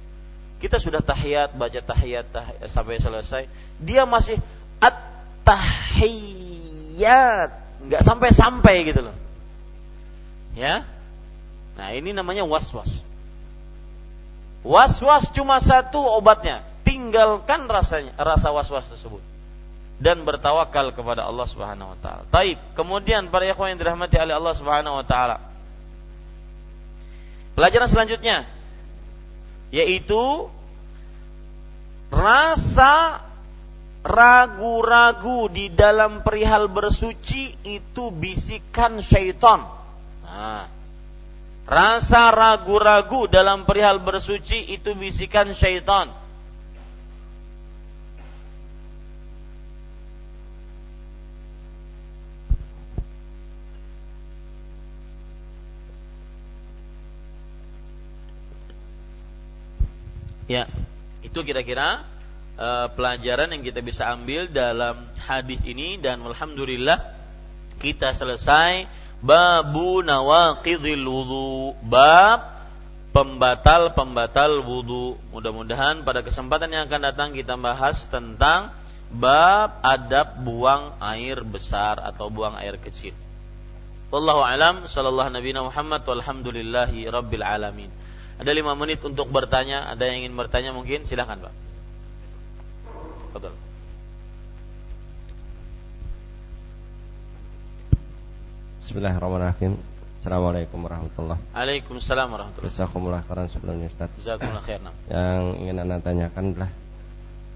Kita sudah tahiyat, baca tahiyat, tahiyat sampai selesai, dia masih at tahiyat, nggak sampai sampai gitu loh Ya. Nah, ini namanya was-was. Was-was cuma satu obatnya. Tinggalkan rasanya, rasa was-was tersebut dan bertawakal kepada Allah Subhanahu wa taala. Taib. Kemudian para ikhwan yang dirahmati oleh Allah Subhanahu wa taala. Pelajaran selanjutnya yaitu rasa ragu-ragu di dalam perihal bersuci itu bisikan syaitan Nah, rasa ragu-ragu dalam perihal bersuci itu bisikan syaitan. Ya, itu kira-kira uh, pelajaran yang kita bisa ambil dalam hadis ini dan alhamdulillah kita selesai babu nawaqidil wudu bab pembatal-pembatal wudhu. Mudah-mudahan pada kesempatan yang akan datang kita bahas tentang bab adab buang air besar atau buang air kecil. Wallahu alam sallallahu nabi Muhammad walhamdulillahi rabbil alamin. Ada lima menit untuk bertanya. Ada yang ingin bertanya mungkin silahkan Pak. Betul. Bismillahirrahmanirrahim. Assalamualaikum warahmatullahi Waalaikumsalam warahmatullahi Jazakumullah khairan sebelumnya Ustaz. Jazakumullah khairan. Yang ingin Anda tanyakan adalah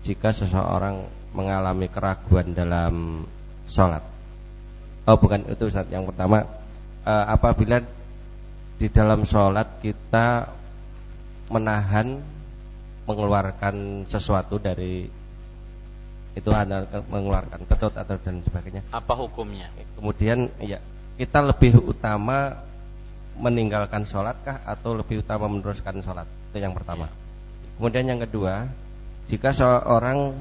jika seseorang mengalami keraguan dalam sholat. Oh bukan itu Ustaz. Yang pertama uh, apabila di dalam sholat kita menahan mengeluarkan sesuatu dari itu hanya mengeluarkan ketut atau dan sebagainya. Apa hukumnya? Kemudian ya kita lebih utama meninggalkan sholatkah atau lebih utama meneruskan sholat itu yang pertama. Ya. Kemudian yang kedua, jika seorang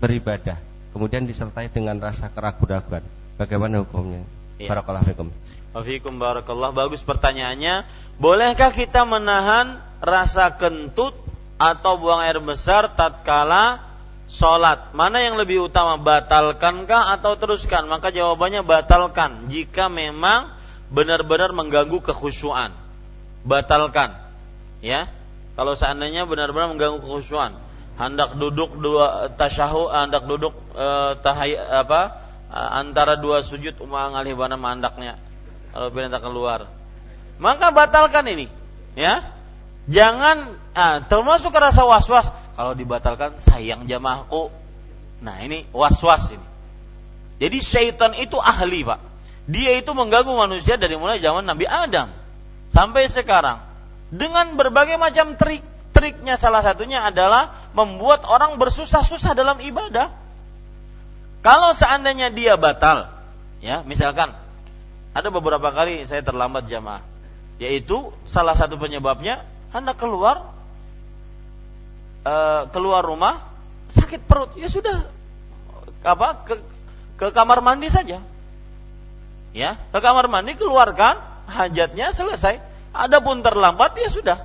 beribadah kemudian disertai dengan rasa keraguan-raguan, bagaimana hukumnya? Ya. Barakallahu fikum. Wafikum barakallah. Bagus pertanyaannya. Bolehkah kita menahan rasa kentut atau buang air besar tatkala sholat. Mana yang lebih utama batalkankah atau teruskan? Maka jawabannya batalkan. Jika memang benar-benar mengganggu kekhusyuan. Batalkan. Ya. Kalau seandainya benar-benar mengganggu kekhusyuan. Hendak duduk dua tasyahud hendak duduk e, tahay, apa e, antara dua sujud umang alih bana mandaknya? Kalau tak keluar. Maka batalkan ini. Ya jangan ah, termasuk rasa was-was kalau dibatalkan sayang jamaahku. Nah ini was-was ini. Jadi syaitan itu ahli pak. Dia itu mengganggu manusia dari mulai zaman Nabi Adam sampai sekarang dengan berbagai macam trik. Triknya salah satunya adalah membuat orang bersusah-susah dalam ibadah. Kalau seandainya dia batal, ya misalkan ada beberapa kali saya terlambat jamaah, yaitu salah satu penyebabnya hendak keluar uh, keluar rumah sakit perut. Ya sudah apa ke ke kamar mandi saja. Ya ke kamar mandi keluarkan hajatnya selesai. Adapun terlambat ya sudah.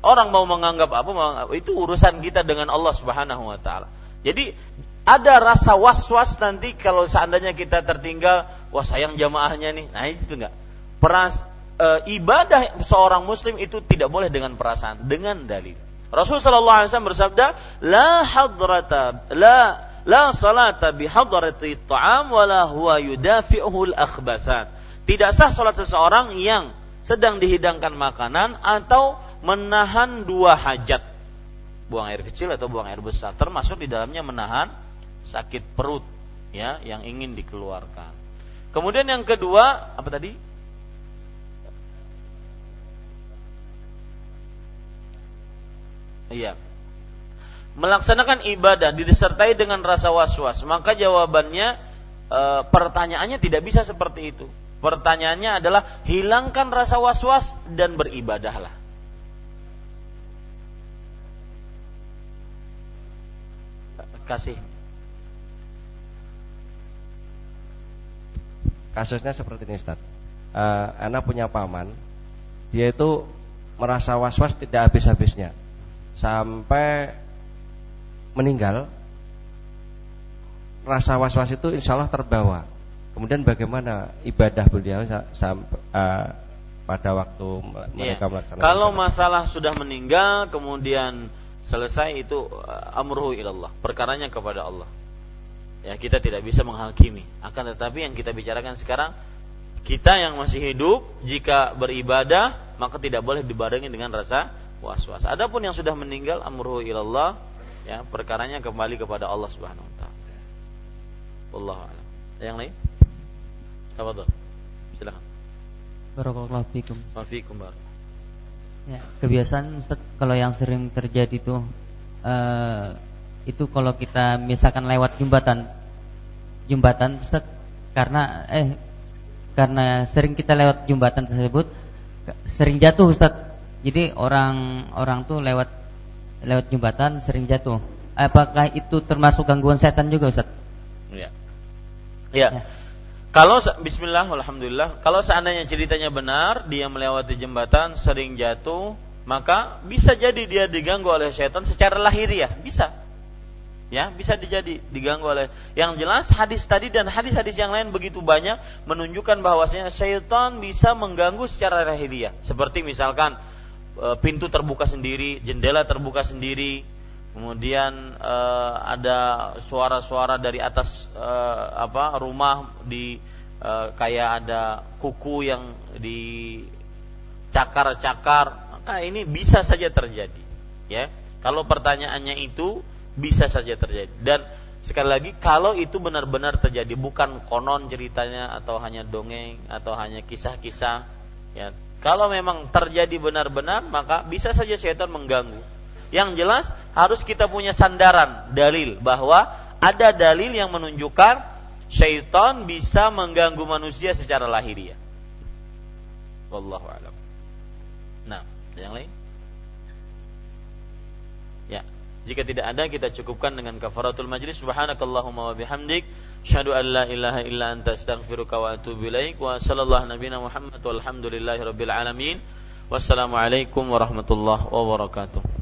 Orang mau menganggap apa itu urusan kita dengan Allah Subhanahu wa taala. Jadi ada rasa was-was nanti kalau seandainya kita tertinggal wah sayang jamaahnya nih. Nah itu enggak. Peras e, ibadah seorang muslim itu tidak boleh dengan perasaan dengan dalil Rasul sallallahu alaihi wasallam bersabda, "La hadrata la la salata bi hadrati ta'am wala huwa yudafi'uhu al-akhbathat." Tidak sah salat seseorang yang sedang dihidangkan makanan atau menahan dua hajat. Buang air kecil atau buang air besar, termasuk di dalamnya menahan sakit perut ya yang ingin dikeluarkan. Kemudian yang kedua, apa tadi? Iya. Melaksanakan ibadah disertai dengan rasa was-was, maka jawabannya e, pertanyaannya tidak bisa seperti itu. Pertanyaannya adalah hilangkan rasa was-was dan beribadahlah. Kasih. Kasusnya seperti ini Ustaz. Uh, anak punya paman, dia itu merasa was-was tidak habis-habisnya sampai meninggal rasa was-was itu insya Allah terbawa. Kemudian bagaimana ibadah beliau sampai uh, pada waktu mereka ya. melaksanakan Kalau masalah sudah meninggal kemudian selesai itu uh, amruhu ilallah, perkaranya kepada Allah. Ya, kita tidak bisa menghakimi. Akan tetapi yang kita bicarakan sekarang kita yang masih hidup jika beribadah maka tidak boleh dibarengi dengan rasa was-was. Adapun yang sudah meninggal amruhu ilallah ya perkaranya kembali kepada Allah Subhanahu wa taala. Wallahu a'lam. Yang lain? Tuh? Silakan. Barakallahu fikum. Wa fikum Ya, kebiasaan Ustaz kalau yang sering terjadi tuh uh, itu kalau kita misalkan lewat jembatan jembatan Ustaz karena eh karena sering kita lewat jembatan tersebut sering jatuh Ustaz jadi orang orang tuh lewat lewat jembatan sering jatuh. Apakah itu termasuk gangguan setan juga, Ustaz? Ya. Ya. ya. Kalau bismillah alhamdulillah, kalau seandainya ceritanya benar, dia melewati jembatan sering jatuh, maka bisa jadi dia diganggu oleh setan secara lahiriah, bisa. Ya, bisa dijadi diganggu oleh. Yang jelas hadis tadi dan hadis-hadis yang lain begitu banyak menunjukkan bahwasanya syaitan bisa mengganggu secara lahiriah. Seperti misalkan pintu terbuka sendiri, jendela terbuka sendiri, kemudian uh, ada suara-suara dari atas uh, apa rumah di uh, kayak ada kuku yang dicakar-cakar. Maka ini bisa saja terjadi ya. Kalau pertanyaannya itu bisa saja terjadi. Dan sekali lagi kalau itu benar-benar terjadi bukan konon ceritanya atau hanya dongeng atau hanya kisah-kisah ya kalau memang terjadi benar-benar maka bisa saja setan mengganggu yang jelas harus kita punya sandaran dalil bahwa ada dalil yang menunjukkan syaitan bisa mengganggu manusia secara lahiriah. Wallahu a'lam. Nah, yang lain? Ya. Jika tidak ada kita cukupkan dengan kafaratul majlis subhanakallahumma wa bihamdik syahadu an la ilaha illa anta astaghfiruka wa atubu ilaik wa sallallahu nabiyana Muhammad walhamdulillahi rabbil alamin. Wassalamualaikum warahmatullahi wabarakatuh.